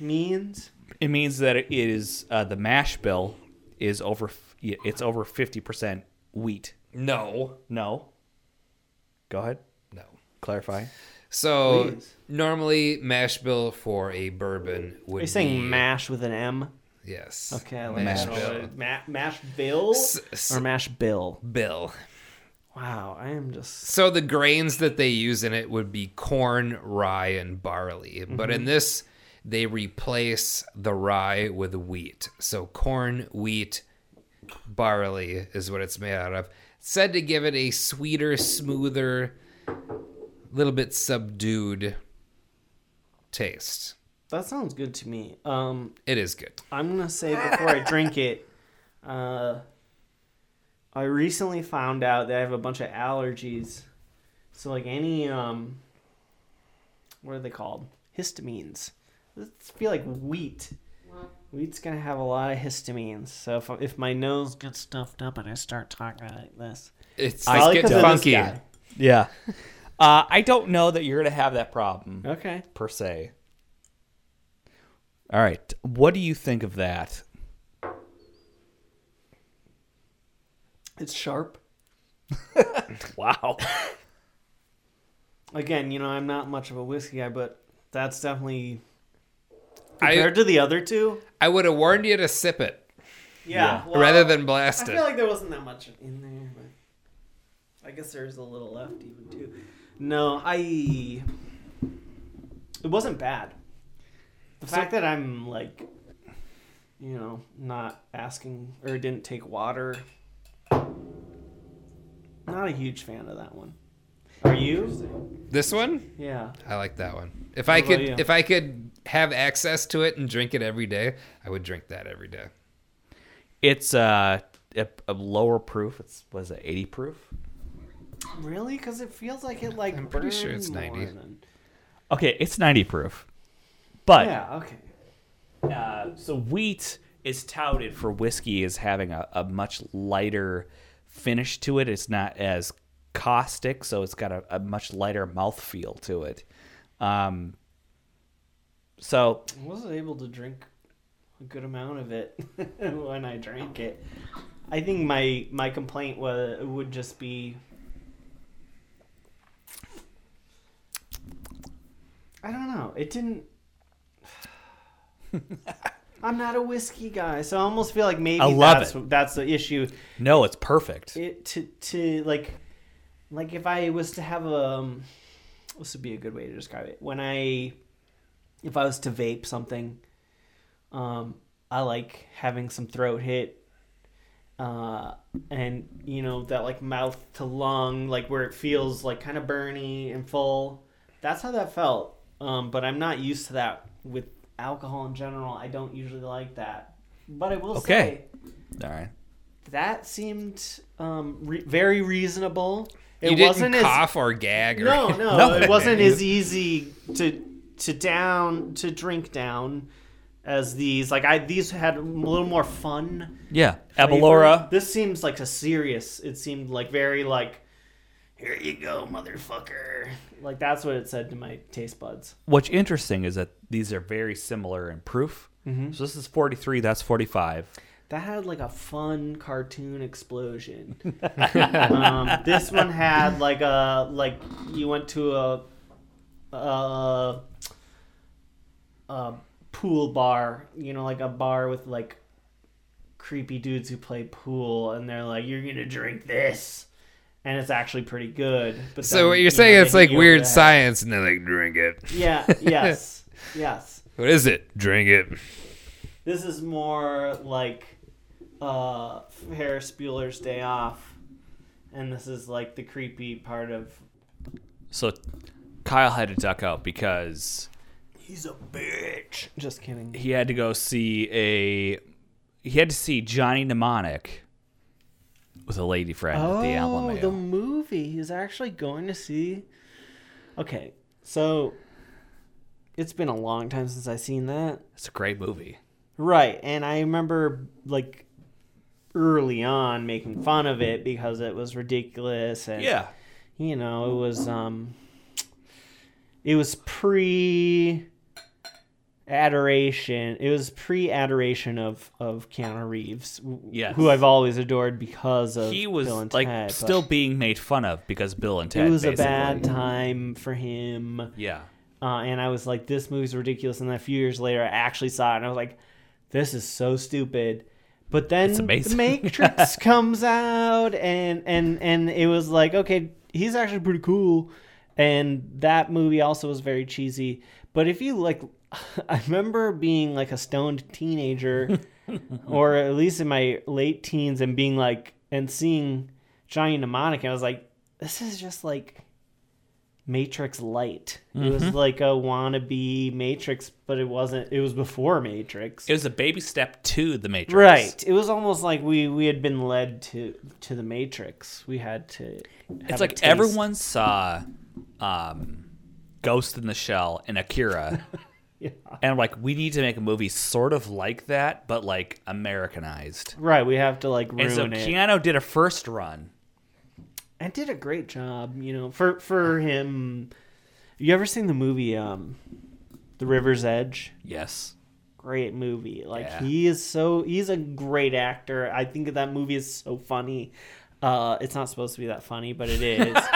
Speaker 3: means?
Speaker 2: It means that it is uh, the mash bill is over. yeah, It's over fifty percent wheat.
Speaker 4: no,
Speaker 2: No. Go ahead.
Speaker 4: no.
Speaker 2: Clarify.
Speaker 4: So
Speaker 3: Please.
Speaker 4: normally mash bill for a bourbon would
Speaker 3: Are you saying
Speaker 4: be
Speaker 3: mash with an M?
Speaker 4: yes.
Speaker 3: Okay, I like
Speaker 4: mash
Speaker 3: that.
Speaker 4: bill.
Speaker 3: Ma- mash bill
Speaker 4: S- s-
Speaker 3: or mash bill?
Speaker 4: bill.
Speaker 3: Wow, I am just
Speaker 4: So the grains that they use in it would be corn, rye, and barley. But in this, they replace the rye with wheat. So corn, wheat, barley is what it's made out of. Said to give it a sweeter, smoother, little bit subdued taste.
Speaker 3: that sounds good to me. Um,
Speaker 4: It is good.
Speaker 3: I'm gonna say before I drink it, uh, I recently found out that I have a bunch of allergies. So like any um, what are they called? Histamines. I feel like wheat. Wheat's gonna have a lot of histamines. So if if my nose gets stuffed up and I start talking like this,
Speaker 4: It's
Speaker 2: I
Speaker 3: probably
Speaker 2: get
Speaker 3: 'cause of this
Speaker 4: funky.
Speaker 2: Yeah. uh, I don't know that you're gonna have that problem
Speaker 3: Okay.
Speaker 2: per se. All right. What do you think of that?
Speaker 3: It's sharp.
Speaker 2: Wow.
Speaker 3: Again, you know, I'm not much of a whiskey guy, but that's definitely
Speaker 4: I,
Speaker 3: compared to the other two.
Speaker 4: I would have warned you to sip it
Speaker 3: Yeah. well,
Speaker 4: rather than blast it.
Speaker 3: I feel like there wasn't that much in there, but I guess there's a little left even too. No, I. It wasn't bad. The fact that I'm like, you know, not asking or didn't take water. Not a huge fan of that one. Are you?
Speaker 4: This one?
Speaker 3: Yeah.
Speaker 4: I like that one. If I could,
Speaker 3: you?
Speaker 4: if I could have access to it and drink it every day, I would drink that every day.
Speaker 2: It's uh, a, a lower proof. It's was it 80 proof?
Speaker 3: Really? Because it feels like it like.
Speaker 4: I'm pretty sure it's 90.
Speaker 3: than-
Speaker 2: Okay, it's 90 proof. But
Speaker 3: Yeah. Okay.
Speaker 2: uh, so wheat is touted for whiskey as having a, a much lighter finish to it. It's not as caustic, so it's got a, a much lighter mouthfeel to it. Um, so
Speaker 3: I wasn't able to drink a good amount of it when I drank it. I think my my complaint was would just be I don't know. It didn't I'm not a whiskey guy, so I almost feel like maybe
Speaker 2: I love
Speaker 3: that's that's the issue.
Speaker 2: no, it's perfect.
Speaker 3: It to to like like if I was to have a um, this would be a good way to describe it. When I if I was to vape something, um, I like having some throat hit, uh, and you know that like mouth to lung, like where it feels like kind of burny and full. That's how that felt. Um, but I'm not used to that with alcohol in general. I don't usually like that. But I will
Speaker 2: Okay.
Speaker 3: say
Speaker 2: All right.
Speaker 3: that seemed um, re- very reasonable. It
Speaker 4: you didn't
Speaker 3: wasn't as
Speaker 4: cough or gag or
Speaker 3: no, no,
Speaker 2: No.
Speaker 3: it wasn't as easy to to down to drink down as these. Like I, these had a little more fun.
Speaker 2: Yeah. Aberlour.
Speaker 3: This seems like a serious. It seemed like very like, here you go, motherfucker. Like that's what it said to my taste buds.
Speaker 2: What's interesting is that these are very similar in proof.
Speaker 3: Mm-hmm.
Speaker 2: So this is 43. That's 45.
Speaker 3: that had like a fun cartoon explosion. um, this one had like a like you went to a a, a pool bar, you know, like a bar with like creepy dudes who play pool, and they're like, "You're gonna drink this." And it's actually pretty good. But
Speaker 4: So
Speaker 3: then,
Speaker 4: what
Speaker 3: you
Speaker 4: you're
Speaker 3: know,
Speaker 4: saying
Speaker 3: they
Speaker 4: it's like weird science, and they're like, drink it.
Speaker 3: Yeah. Yes. yes.
Speaker 4: What is it? Drink it.
Speaker 3: This is more like uh, Ferris Bueller's Day Off, and this is like the creepy part of.
Speaker 2: So Kyle had to duck out because
Speaker 3: He's a bitch. Just kidding.
Speaker 2: he had to go see a. He had to see Johnny Mnemonic with a lady friend at the
Speaker 3: Oh,
Speaker 2: Alamo.
Speaker 3: the movie. He's actually going to see. Okay, so it's been a long time since I've seen that.
Speaker 2: It's a great movie.
Speaker 3: Right, and I remember like early on making fun of it because it was ridiculous and
Speaker 2: Yeah.
Speaker 3: you know, it was um it was pre adoration. It was pre adoration of of Keanu Reeves,
Speaker 2: Yes.
Speaker 3: who I've always adored because of
Speaker 2: He was
Speaker 3: Bill and
Speaker 2: like
Speaker 3: Ted,
Speaker 2: still being made fun of because Bill and Ted.
Speaker 3: It was a bad time for him,
Speaker 2: Yeah.
Speaker 3: uh, and I was like, "This movie's ridiculous." And then a few years later, I actually saw it, and I was like, "This is so stupid." But then the. Matrix comes out, and and and it was like, okay, he's actually pretty cool. And that movie also was very cheesy. But if you like, I remember being like a stoned teenager, or at least in my late teens, and being like, and seeing Johnny Mnemonic, and I was like, this is just like Matrix Light. It was mm-hmm. like a wannabe Matrix, but it wasn't. It was before Matrix.
Speaker 2: It was a baby step to the Matrix.
Speaker 3: Right. It was almost like we we had been led to to the Matrix. We had to.
Speaker 2: It's like everyone saw um, Ghost in the Shell and Akira.
Speaker 3: Yeah.
Speaker 2: And like we need to make a movie sort of like that, but like Americanized.
Speaker 3: Right. We have to like ruin
Speaker 2: And so
Speaker 3: it.
Speaker 2: Keanu did a first run.
Speaker 3: and did a great job. You know, for for him. You ever seen the movie um, The River's Edge?
Speaker 2: Yes.
Speaker 3: Great movie. Like
Speaker 2: Yeah.
Speaker 3: he is so he's a great actor. I think that movie is so funny. Uh, it's not supposed to be that funny, but it is.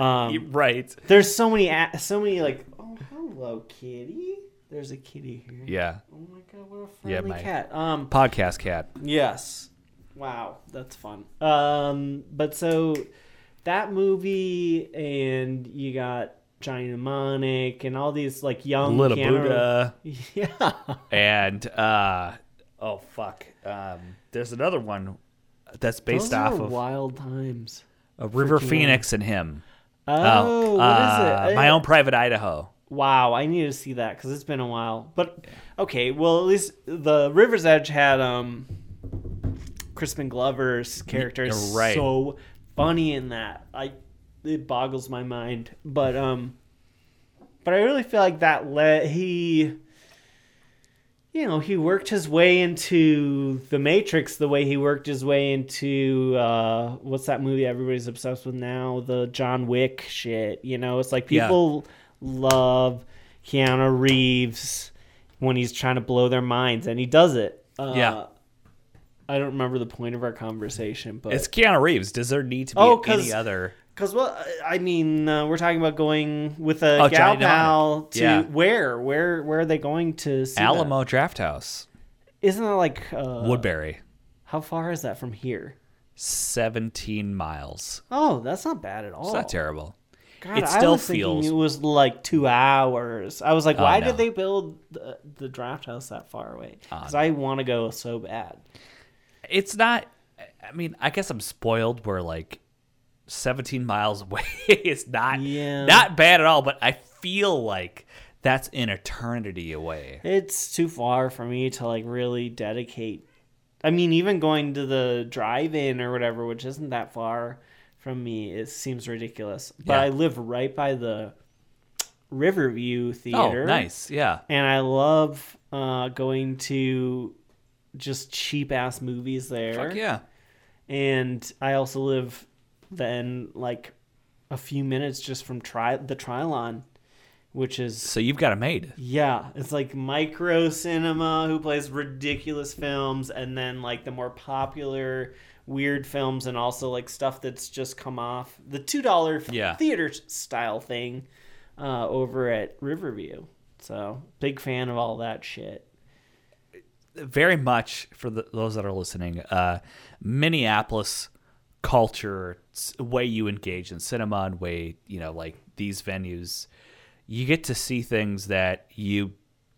Speaker 3: um,
Speaker 2: right.
Speaker 3: there's so many so many like oh hello kitty. There's a kitty here.
Speaker 2: Yeah.
Speaker 3: Oh my god, what a
Speaker 2: Yeah,
Speaker 3: friendly
Speaker 2: my-
Speaker 3: cat. Um
Speaker 2: Podcast cat.
Speaker 3: Yes. Wow, that's fun. Um, but so that movie, and you got Johnny Mnemonic, and all these like young
Speaker 2: Little
Speaker 3: Keanu-
Speaker 2: Buddha.
Speaker 3: Yeah.
Speaker 2: And uh oh fuck. Um there's another one that's based
Speaker 3: Those
Speaker 2: off of
Speaker 3: wild times.
Speaker 2: A River. Phoenix and him.
Speaker 3: Oh, what is
Speaker 2: uh,
Speaker 3: it?
Speaker 2: My own private Idaho.
Speaker 3: Wow, I need to see that because it's been a while. But okay, well at least the River's Edge had um Crispin Glover's character is
Speaker 2: right.
Speaker 3: so funny in that. I it boggles my mind. But um but I really feel like that let he you know, he worked his way into the Matrix the way he worked his way into uh what's that movie everybody's obsessed with now? The John Wick shit. You know, it's like
Speaker 2: Yeah.
Speaker 3: people love Keanu Reeves when he's trying to blow their minds and he does it. Uh,
Speaker 2: Yeah.
Speaker 3: I don't remember the point of our conversation, but
Speaker 2: It's Keanu Reeves. Does there need to be
Speaker 3: Oh,
Speaker 2: any other?
Speaker 3: Because well, I mean, uh, we're talking about going with a
Speaker 2: Oh,
Speaker 3: gal
Speaker 2: Johnny
Speaker 3: pal
Speaker 2: Mnemonic.
Speaker 3: to
Speaker 2: Yeah.
Speaker 3: where? Where? Where are they going to? See that?
Speaker 2: Alamo Draft House,
Speaker 3: Isn't that like uh,
Speaker 2: Woodbury,
Speaker 3: How far is that from here?
Speaker 2: 17 miles.
Speaker 3: Oh, that's not bad at all.
Speaker 2: It's not terrible.
Speaker 3: God,
Speaker 2: It
Speaker 3: I
Speaker 2: still
Speaker 3: was thinking
Speaker 2: feels-
Speaker 3: it was like two hours. I was like,
Speaker 2: Oh,
Speaker 3: why
Speaker 2: no.
Speaker 3: did they build the, the draft house that far away? Because I want to go so bad.
Speaker 2: It's not. I mean, I guess I'm spoiled. Where like 17 miles away is not
Speaker 3: Yeah.
Speaker 2: not bad at all. But I feel like that's an eternity away.
Speaker 3: It's too far for me to like really dedicate. I mean, even going to the drive-in or whatever, which isn't that far from me, it seems ridiculous. But
Speaker 2: Yeah.
Speaker 3: I live right by the Riverview Theater.
Speaker 2: Oh, nice. Yeah.
Speaker 3: And I love uh, going to just cheap ass movies there.
Speaker 2: Fuck yeah.
Speaker 3: And I also live then like a few minutes just from tri- the Trylon, which is
Speaker 2: So you've got it made.
Speaker 3: yeah, it's like micro cinema who plays ridiculous films, and then like the more popular weird films, and also like stuff that's just come off the two dollar
Speaker 2: Yeah.
Speaker 3: theater style thing uh, over at Riverview. So big fan of all that shit.
Speaker 2: very much for the, those that are listening, uh, Minneapolis culture, way you engage in cinema and way you know like these venues, you get to see things that you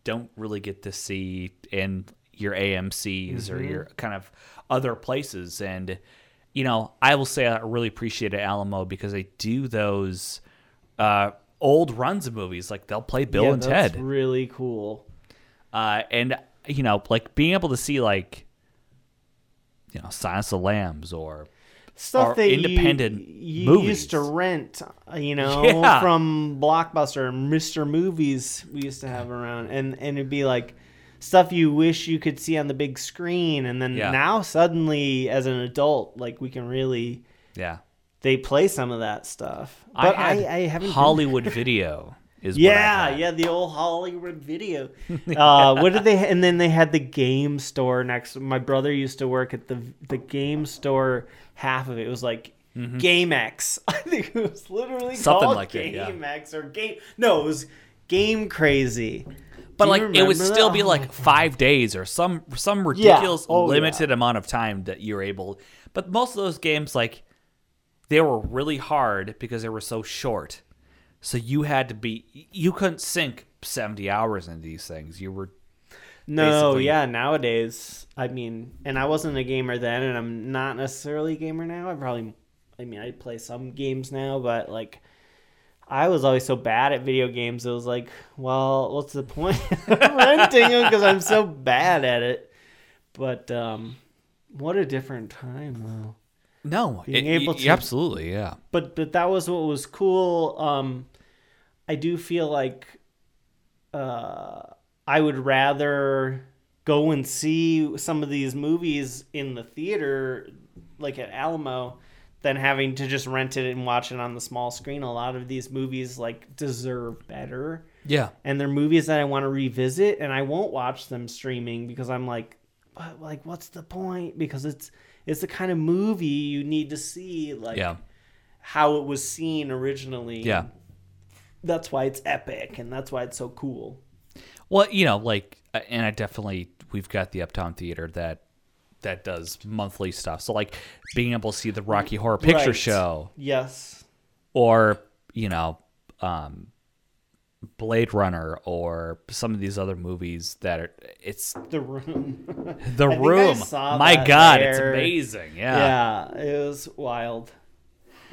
Speaker 2: don't really get to see in your AMC's or your kind of other places. And you know, I will say I really appreciate Alamo because they do those uh, old runs of movies. Like they'll play Bill
Speaker 3: Yeah,
Speaker 2: and
Speaker 3: that's
Speaker 2: Ted
Speaker 3: really cool.
Speaker 2: uh, and you know, like being able to see like, you know, Silence of the Lambs or
Speaker 3: stuff that
Speaker 2: independent
Speaker 3: you, you used to rent, uh, you know,
Speaker 2: Yeah.
Speaker 3: from Blockbuster, and Mr. Movies we used to have around, and and it'd be like stuff you wish you could see on the big screen, and then
Speaker 2: Yeah.
Speaker 3: now suddenly as an adult, like we can really
Speaker 2: yeah,
Speaker 3: they play some of that stuff. But I,
Speaker 2: had
Speaker 3: I, haven't
Speaker 2: Hollywood Video is
Speaker 3: yeah, yeah, the old Hollywood video. Uh, what did they? And then they had the game store next. My brother used to work at the the game store. Half of it was like GameX. I think it was literally
Speaker 2: Mm-hmm. Something
Speaker 3: called
Speaker 2: like that, yeah.
Speaker 3: GameX or Game. No, it was Game Crazy.
Speaker 2: But like it would
Speaker 3: remember
Speaker 2: still be
Speaker 3: Oh
Speaker 2: like five days or some some ridiculous
Speaker 3: Oh, yeah.
Speaker 2: limited amount of time that you're able. But most of those games, like they were really hard because they were so short. So you had to be you couldn't sink seventy hours into these things. You were
Speaker 3: No,
Speaker 2: basically-
Speaker 3: yeah, nowadays, I mean, and I wasn't a gamer then, and I'm not necessarily a gamer now. I probably, I mean, I play some games now, but like, I was always so bad at video games. It was like, well, what's the point of renting them because I'm so bad at it? But um, what a different time, though.
Speaker 2: no
Speaker 3: Being
Speaker 2: it-
Speaker 3: able to-
Speaker 2: absolutely yeah.
Speaker 3: but but that was what was cool. Um, I do feel like uh, I would rather go and see some of these movies in the theater, like at Alamo, than having to just rent it and watch it on the small screen. A lot of these movies like deserve better,
Speaker 2: Yeah.
Speaker 3: and they're movies that I want to revisit, and I won't watch them streaming because I'm like, but like, what's the point? Because it's it's the kind of movie you need to see, like
Speaker 2: Yeah.
Speaker 3: how it was seen originally.
Speaker 2: Yeah.
Speaker 3: That's why it's epic and that's why it's so cool.
Speaker 2: Well, you know, like, uh, and I definitely we've got the Uptown Theater that that does monthly stuff. So like being able to see the Rocky Horror Picture
Speaker 3: Right.
Speaker 2: Show
Speaker 3: Yes.
Speaker 2: or you know, um, Blade Runner or some of these other movies that are it's
Speaker 3: The room.
Speaker 2: the room. My God, it's amazing. Yeah.
Speaker 3: yeah, it was wild.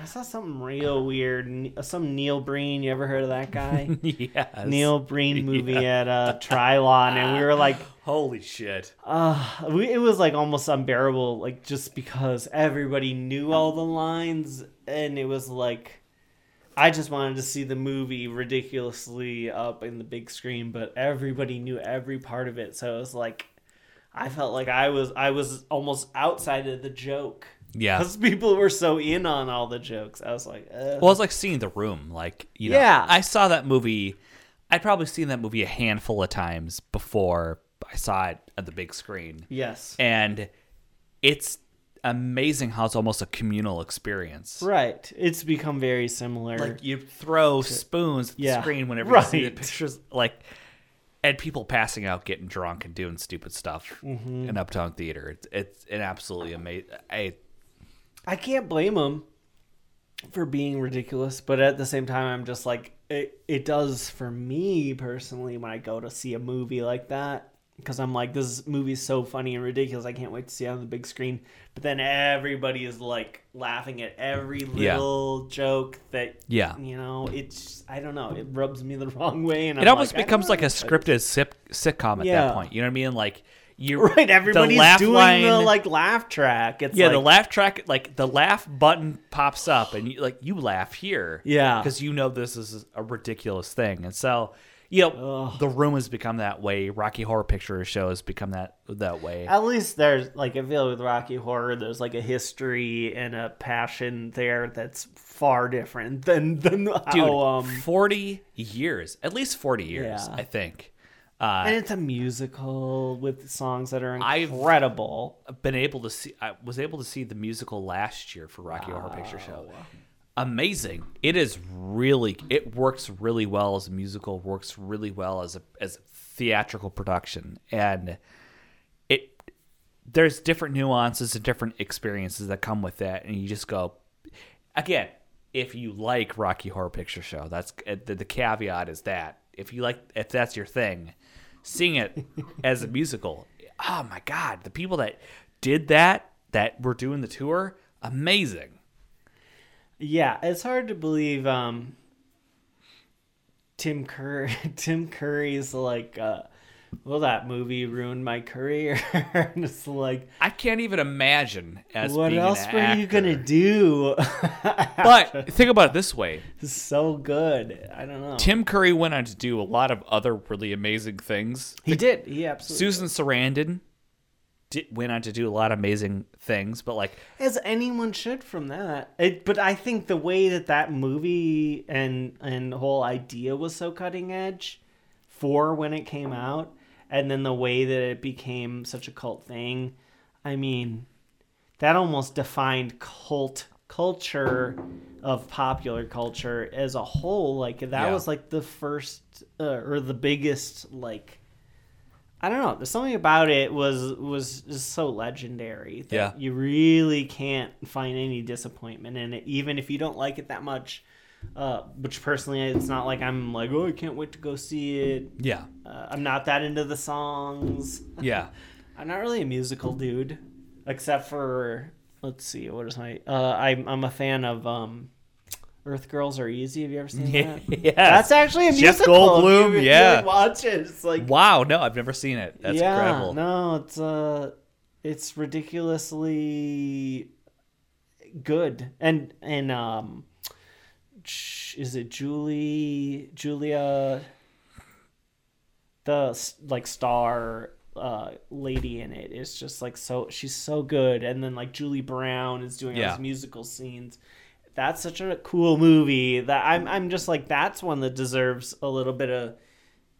Speaker 3: I saw something real weird. Some Neil Breen. You ever heard of that guy?
Speaker 2: yes.
Speaker 3: Neil Breen movie at uh, Trylon, and we were like,
Speaker 2: Holy shit.
Speaker 3: uh, we, it was like almost unbearable, like just because everybody knew all the lines, and it was like, I just wanted to see the movie ridiculously up in the big screen, but everybody knew every part of it, so it was like, I felt like I was I was almost outside of the joke.
Speaker 2: Yeah.
Speaker 3: Because people were so in on all the jokes. I was like, Ugh.
Speaker 2: Well, it's like seeing the room. Like, you know,
Speaker 3: Yeah.
Speaker 2: I saw that movie. I'd probably seen that movie a handful of times before I saw it at the big screen.
Speaker 3: yes.
Speaker 2: And it's amazing how it's almost a communal experience.
Speaker 3: Right. It's become very similar.
Speaker 2: Like you throw spoons at the
Speaker 3: Yeah.
Speaker 2: screen whenever you see the pictures, like, and people passing out, getting drunk, and doing stupid stuff
Speaker 3: Mm-hmm.
Speaker 2: in Uptown Theater. It's, it's an absolutely amazing. I,
Speaker 3: I can't blame them for being ridiculous, but at the same time, I'm just like it. It does for me personally when I go to see a movie like that because I'm like, this movie's so funny and ridiculous. I can't wait to see it on the big screen. But then everybody is like laughing at every
Speaker 2: Yeah.
Speaker 3: little joke that
Speaker 2: Yeah.
Speaker 3: you know. It's I don't know. It rubs me the wrong way, and
Speaker 2: it
Speaker 3: I'm
Speaker 2: almost
Speaker 3: like,
Speaker 2: becomes like a scripted sip, sitcom at
Speaker 3: Yeah.
Speaker 2: that point. You know what I mean? Like you
Speaker 3: Right, everybody's doing
Speaker 2: line-
Speaker 3: the like laugh track. It's
Speaker 2: yeah,
Speaker 3: like,
Speaker 2: the laugh track, like the laugh button pops up, and you like you laugh here,
Speaker 3: Yeah.
Speaker 2: because you know this is a ridiculous thing, and so you know, The Room has become that way. Rocky Horror Picture Show has become that that way.
Speaker 3: At least there's like I feel with Rocky Horror, there's like a history and a passion there that's far different than than
Speaker 2: Dude,
Speaker 3: how um.
Speaker 2: forty years, at least forty years,
Speaker 3: Yeah.
Speaker 2: I think. Uh,
Speaker 3: And it's a musical with songs that are incredible.
Speaker 2: I've- been able to see I was able to see the musical last year for Rocky Horror Picture Show. Amazing. It is really it works really well as a musical, works really well as a as a theatrical production. And it there's different nuances and different experiences that come with that and you just go again, if you like Rocky Horror Picture Show, that's the, the caveat is that if you like if that's your thing, seeing it as a musical, oh my god, the people that did that that were doing the tour, amazing.
Speaker 3: Yeah, it's hard to believe um Tim Curry Tim Curry's like uh well that movie ruined my career. and it's like
Speaker 2: I can't even imagine as
Speaker 3: what else were you gonna do?
Speaker 2: But think about it this way:
Speaker 3: so good. I don't know.
Speaker 2: Tim Curry went on to do a lot of other really amazing things.
Speaker 3: he did. He absolutely
Speaker 2: Susan Sarandon did, went on to do a lot of amazing things, but like
Speaker 3: as anyone should from that. It, but I think the way that that movie and and whole idea was so cutting edge for when it came out, and then the way that it became such a cult thing. I mean, that almost defined cult culture of popular culture as a whole. Like that
Speaker 2: Yeah.
Speaker 3: was like the first uh, or the biggest like. I don't know. There's something about it was was just so legendary that
Speaker 2: Yeah.
Speaker 3: you really can't find any disappointment in it, even if you don't like it that much. Uh, which personally, it's not like I'm like, oh, I can't wait to go see it.
Speaker 2: yeah,
Speaker 3: Uh, I'm not that into the songs.
Speaker 2: yeah.
Speaker 3: I'm not really a musical dude, except for let's see, what is my? Uh, I'm I'm a fan of um, Earth Girls Are Easy. Have you ever seen that?
Speaker 2: Yes.
Speaker 3: That's actually a
Speaker 2: Jeff
Speaker 3: musical. You-
Speaker 2: Goldblum,
Speaker 3: you,
Speaker 2: yeah.
Speaker 3: like, watch it. It's like
Speaker 2: Wow, no, I've never seen it. That's
Speaker 3: yeah,
Speaker 2: incredible.
Speaker 3: No, it's uh, it's ridiculously good, and and um, is it Julie Julia, the like star uh lady in it is just like so she's so good, and then like Julie Brown is doing all these musical scenes. That's such a cool movie that I'm I'm just like that's one that deserves a little bit of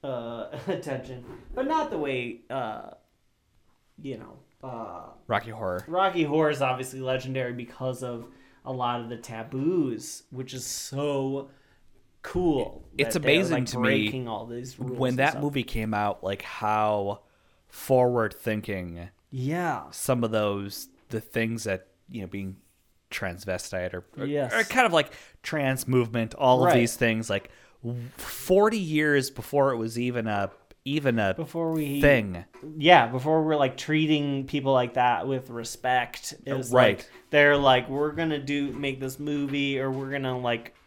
Speaker 3: uh, attention, but not the way uh, you know. Uh,
Speaker 2: Rocky Horror.
Speaker 3: Rocky Horror is obviously legendary because of a lot of the taboos, which is so cool.
Speaker 2: It's amazing
Speaker 3: like,
Speaker 2: to me
Speaker 3: all these
Speaker 2: When that movie came out, like how forward thinking
Speaker 3: yeah,
Speaker 2: some of those the things that you know being transvestite or, or,
Speaker 3: Yes.
Speaker 2: or kind of like trans movement, all of these things, like forty years before it was even a even a
Speaker 3: before we
Speaker 2: thing.
Speaker 3: yeah, before we're like treating people like that with respect, was
Speaker 2: Right.
Speaker 3: like they're like, we're gonna do make this movie, or we're gonna like.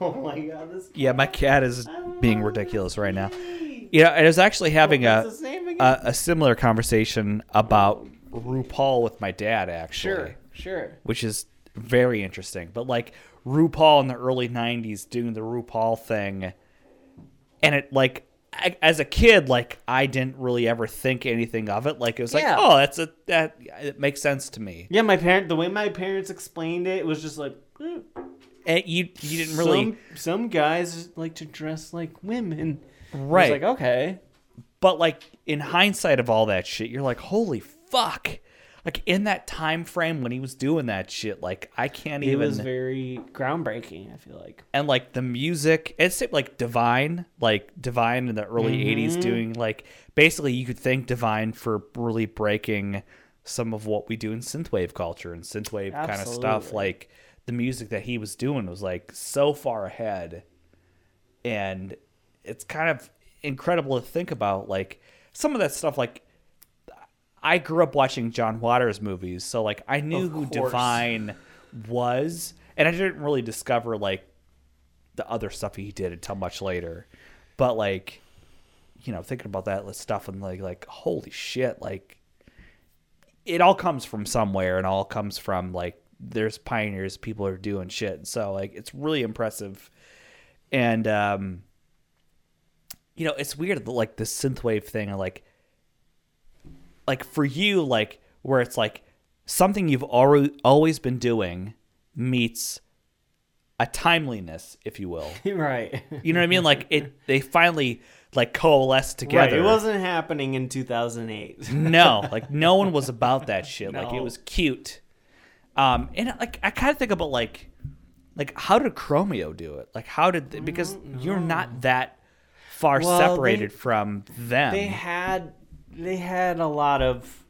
Speaker 3: Oh my god, this
Speaker 2: Yeah, my cat is being ridiculous right now. You know, I was actually having a,
Speaker 3: name again?
Speaker 2: a a similar conversation about RuPaul with my dad, actually.
Speaker 3: sure, sure.
Speaker 2: which is very interesting. But like RuPaul in the early '90s doing the RuPaul thing, and it like I, as a kid, like I didn't really ever think anything of it. Like it was like, oh, that's a that it makes sense to me.
Speaker 3: Yeah, my parent. The way my parents explained it was just like, eh,
Speaker 2: And you you didn't really
Speaker 3: Some, some guys like to dress like women.
Speaker 2: Right,
Speaker 3: like okay.
Speaker 2: but like in hindsight of all that shit, you're like, holy fuck. Like in that time frame when he was doing that shit, like I can't even
Speaker 3: It
Speaker 2: even.
Speaker 3: was very groundbreaking. I feel like.
Speaker 2: and like the music it's like divine like divine in the early
Speaker 3: Mm-hmm.
Speaker 2: 80s doing like basically you could thank divine for really breaking some of what we do in synthwave culture and synthwave kind of stuff like the music that he was doing was like so far ahead and it's kind of incredible to think about like some of that stuff like I grew up watching John Waters movies, so like I knew who. Divine was, and I didn't really discover like the other stuff he did until much later. But like, you know, thinking about that stuff and like like holy shit, like it all comes from somewhere and all comes from like there's pioneers, people are doing shit. So like it's really impressive. And um you know, it's weird like the synthwave thing, like, like for you, like where it's like something you've already always been doing meets a timeliness, if you will.
Speaker 3: right.
Speaker 2: You know what I mean? Like it, they finally like coalesce
Speaker 3: Right.
Speaker 2: together.
Speaker 3: It wasn't happening in 2008.
Speaker 2: no, like no one was about that shit. Like it was cute. Um, and like I kind of think about like, like how did Chromeo do it? Like how did because you're not that far
Speaker 3: Well, they-
Speaker 2: separated from them.
Speaker 3: they had they had a lot of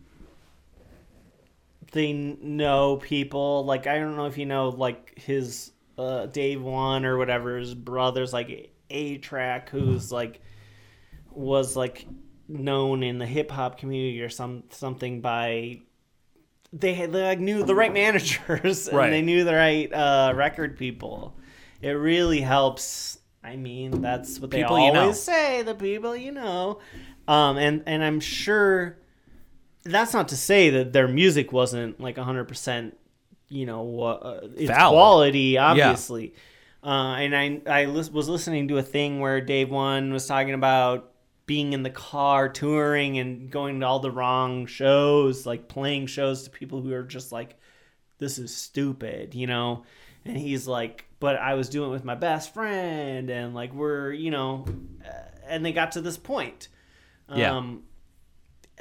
Speaker 3: they know people like i don't know if you know like his uh dave one or whatever his brother's like A-Trak who's like was like known in the hip hop community or some something by they had they like knew the right managers
Speaker 2: Right.
Speaker 3: they knew the right uh record people it really helps i mean that's what they
Speaker 2: People you
Speaker 3: always
Speaker 2: know.
Speaker 3: say the people you know um and and i'm sure that's not to say that their music wasn't like 100% you know uh, it's
Speaker 2: Valid.
Speaker 3: quality obviously. Uh, and i i lis- was listening to a thing where dave one was talking about being in the car touring and going to all the wrong shows like playing shows to people who are just like this is stupid you know? And he's like but i was doing it with my best friend and like we're you know uh, and they got to this point
Speaker 2: Yeah.
Speaker 3: um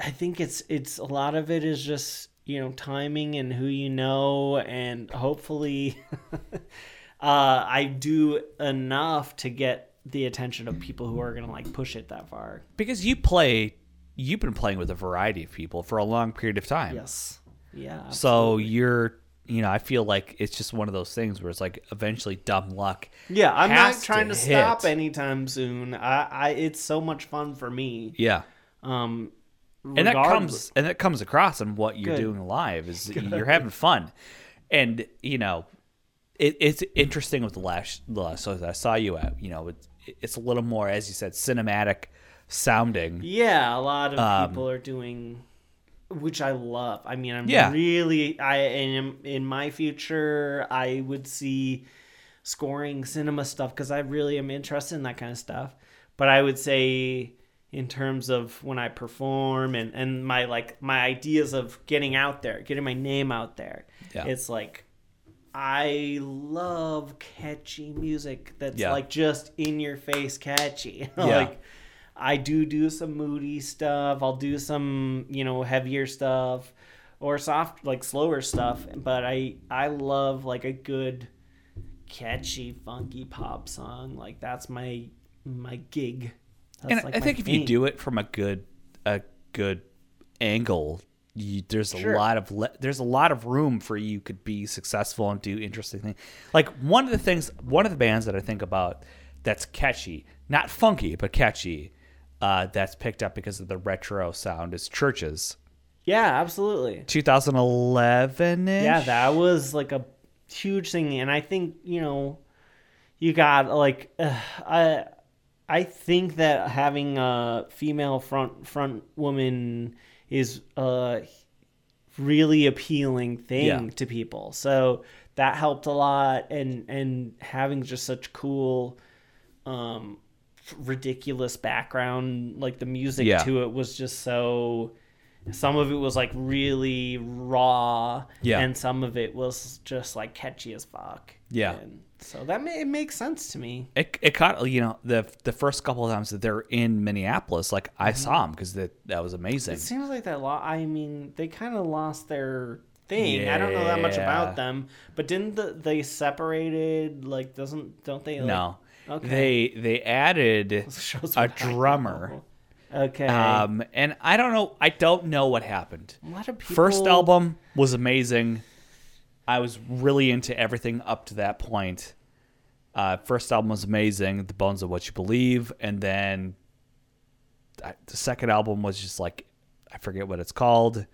Speaker 3: i think it's it's a lot of it is just you know timing and who you know and hopefully uh i do enough to get the attention of people who are gonna like push it that far
Speaker 2: because you play, you've been playing with a variety of people for a long period of time.
Speaker 3: yes yeah
Speaker 2: So you're, you know, I feel like it's just one of those things where it's like eventually dumb luck.
Speaker 3: yeah i'm not trying to,
Speaker 2: to
Speaker 3: stop anytime soon i i it's so much fun for me
Speaker 2: Yeah.
Speaker 3: um
Speaker 2: and that comes and that comes across in what you're
Speaker 3: Good.
Speaker 2: doing live is you're having fun and you know it, it's interesting with the last the last shows I saw you at you know it's it's a little more as you said cinematic sounding
Speaker 3: Yeah, a lot of
Speaker 2: Um,
Speaker 3: people are doing, which I love. I mean, I'm
Speaker 2: Yeah.
Speaker 3: really, I am in my future. I would see scoring cinema stuff because I really am interested in that kind of stuff. But I would say, in terms of when I perform and and my like my ideas of getting out there, getting my name out there,
Speaker 2: Yeah.
Speaker 3: it's like. I love catchy music that's
Speaker 2: Yeah.
Speaker 3: like just in your face catchy.
Speaker 2: Yeah.
Speaker 3: like I do do some moody stuff. I'll do some, you know, heavier stuff or soft like slower stuff, but I I love like a good catchy funky pop song. Like that's my my gig. That's
Speaker 2: and
Speaker 3: like
Speaker 2: I think if you do it from a good a good angle you, there's a lot of le- there's a lot of room for you could be successful and do interesting things. Like one of the things, one of the bands that I think about that's catchy, not funky but catchy, uh, that's picked up because of the retro sound is CHVRCHES.
Speaker 3: Yeah, absolutely.
Speaker 2: 2011 ish.
Speaker 3: Yeah, that was like a huge thing, and I think you know, you got like uh, I I think that having a female front front woman is a really appealing thing
Speaker 2: Yeah.
Speaker 3: to people. So that helped a lot, and and having just such cool. Um, ridiculous background like the music
Speaker 2: Yeah.
Speaker 3: to it was just so some of it was like really raw
Speaker 2: Yeah.
Speaker 3: and some of it was just like catchy as fuck
Speaker 2: Yeah.
Speaker 3: and so that ma- it makes sense to me
Speaker 2: It, it caught you know the the first couple of times that they're in Minneapolis, like I
Speaker 3: Mm-hmm.
Speaker 2: saw them because that that was amazing.
Speaker 3: it seems like that lo- i mean they kind of lost their thing i don't know that much about them but didn't the, they separated like doesn't don't they like,
Speaker 2: No,
Speaker 3: okay
Speaker 2: they they added a drummer.
Speaker 3: okay
Speaker 2: Um, and I don't know. I don't know what happened.
Speaker 3: a lot of people
Speaker 2: First album was amazing. I was really into everything up to that point. Uh, first album was amazing, The Bones of What You Believe, and then I, the second album was just like I forget what it's called.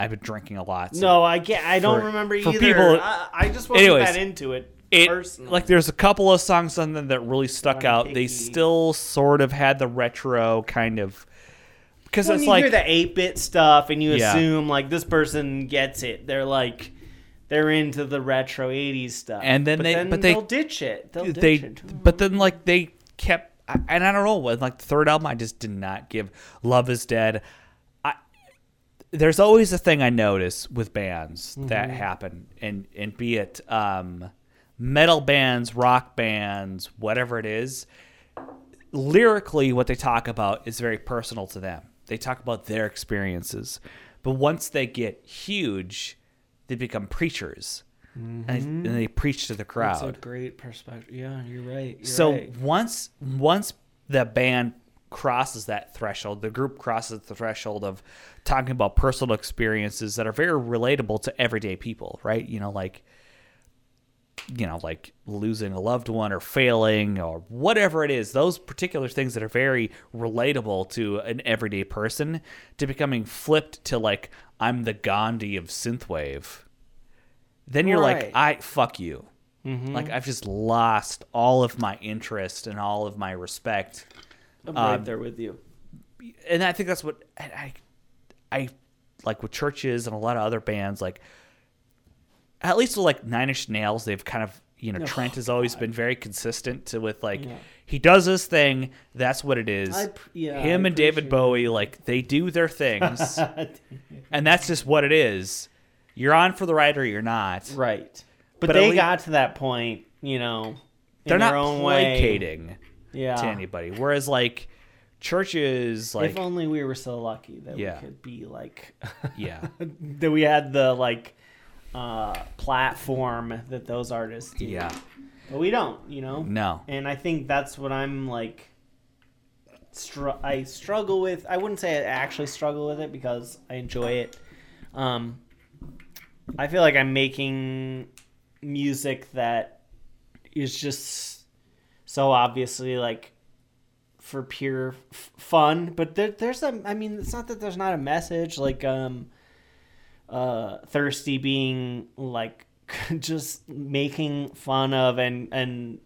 Speaker 2: I've been drinking a lot. so
Speaker 3: no i get i don't
Speaker 2: for-
Speaker 3: remember
Speaker 2: for
Speaker 3: either
Speaker 2: people-
Speaker 3: I, I just wasn't
Speaker 2: Anyways,
Speaker 3: that into it
Speaker 2: it
Speaker 3: personally.
Speaker 2: like there's a couple of songs on them that really stuck out. They still sort of had the retro kind of because it's
Speaker 3: you
Speaker 2: like
Speaker 3: hear the 8-bit stuff and you
Speaker 2: Yeah.
Speaker 3: assume like this person gets it they're like they're into the retro 80s stuff
Speaker 2: And then
Speaker 3: but
Speaker 2: they-
Speaker 3: then
Speaker 2: but they-
Speaker 3: will ditch it they'll ditch
Speaker 2: they
Speaker 3: it
Speaker 2: but then like they kept and I don't know, with like the third album, I just did not give. Love is Dead. I there's always a thing I notice with bands that happen, and and be it um, metal bands, rock bands, whatever it is. Lyrically, what they talk about is very personal to them. They talk about their experiences, but once they get huge, they become preachers, and, and they preach to the crowd.
Speaker 3: That's a great perspective. Yeah, you're right. You're
Speaker 2: So
Speaker 3: right.
Speaker 2: once once the band crosses that threshold, the group crosses the threshold of talking about personal experiences that are very relatable to everyday people, right? You know, like you know, like losing a loved one or failing or whatever it is, those particular things that are very relatable to an everyday person to becoming flipped to like I'm the Gandhi of synthwave. Then you're
Speaker 3: Right.
Speaker 2: like, I fuck you. Like I've just lost all of my interest and all of my respect,
Speaker 3: I'm
Speaker 2: um,
Speaker 3: right there with you.
Speaker 2: and I think that's what I, I like with CHVRCHES and a lot of other bands. Like at least with like Nine Inch Nails, they've kind of you know Trent has always been very consistent to with like
Speaker 3: Yeah.
Speaker 2: he does his thing. That's what it is.
Speaker 3: I yeah,
Speaker 2: Him
Speaker 3: I
Speaker 2: and David Bowie, like they do their things, and that's just what it is. You're on for the ride or you're not.
Speaker 3: Right. But,
Speaker 2: But
Speaker 3: they
Speaker 2: lea-
Speaker 3: got to that point, you know, in
Speaker 2: They're
Speaker 3: their
Speaker 2: not
Speaker 3: own way.
Speaker 2: placating
Speaker 3: Yeah.
Speaker 2: to anybody. Whereas like CHVRCHES, like
Speaker 3: if only we were so lucky that
Speaker 2: Yeah.
Speaker 3: we could be like
Speaker 2: yeah,
Speaker 3: that we had the like uh platform that those artists do.
Speaker 2: yeah,
Speaker 3: But we don't, you know?
Speaker 2: no,
Speaker 3: And I think that's what I'm like str- I struggle with. I wouldn't say I actually struggle with it because I enjoy it. Um I feel like I'm making music that is just so obviously like for pure f- fun, but there, there's a I mean it's not that there's not a message like um uh thirsty being like just making fun of and and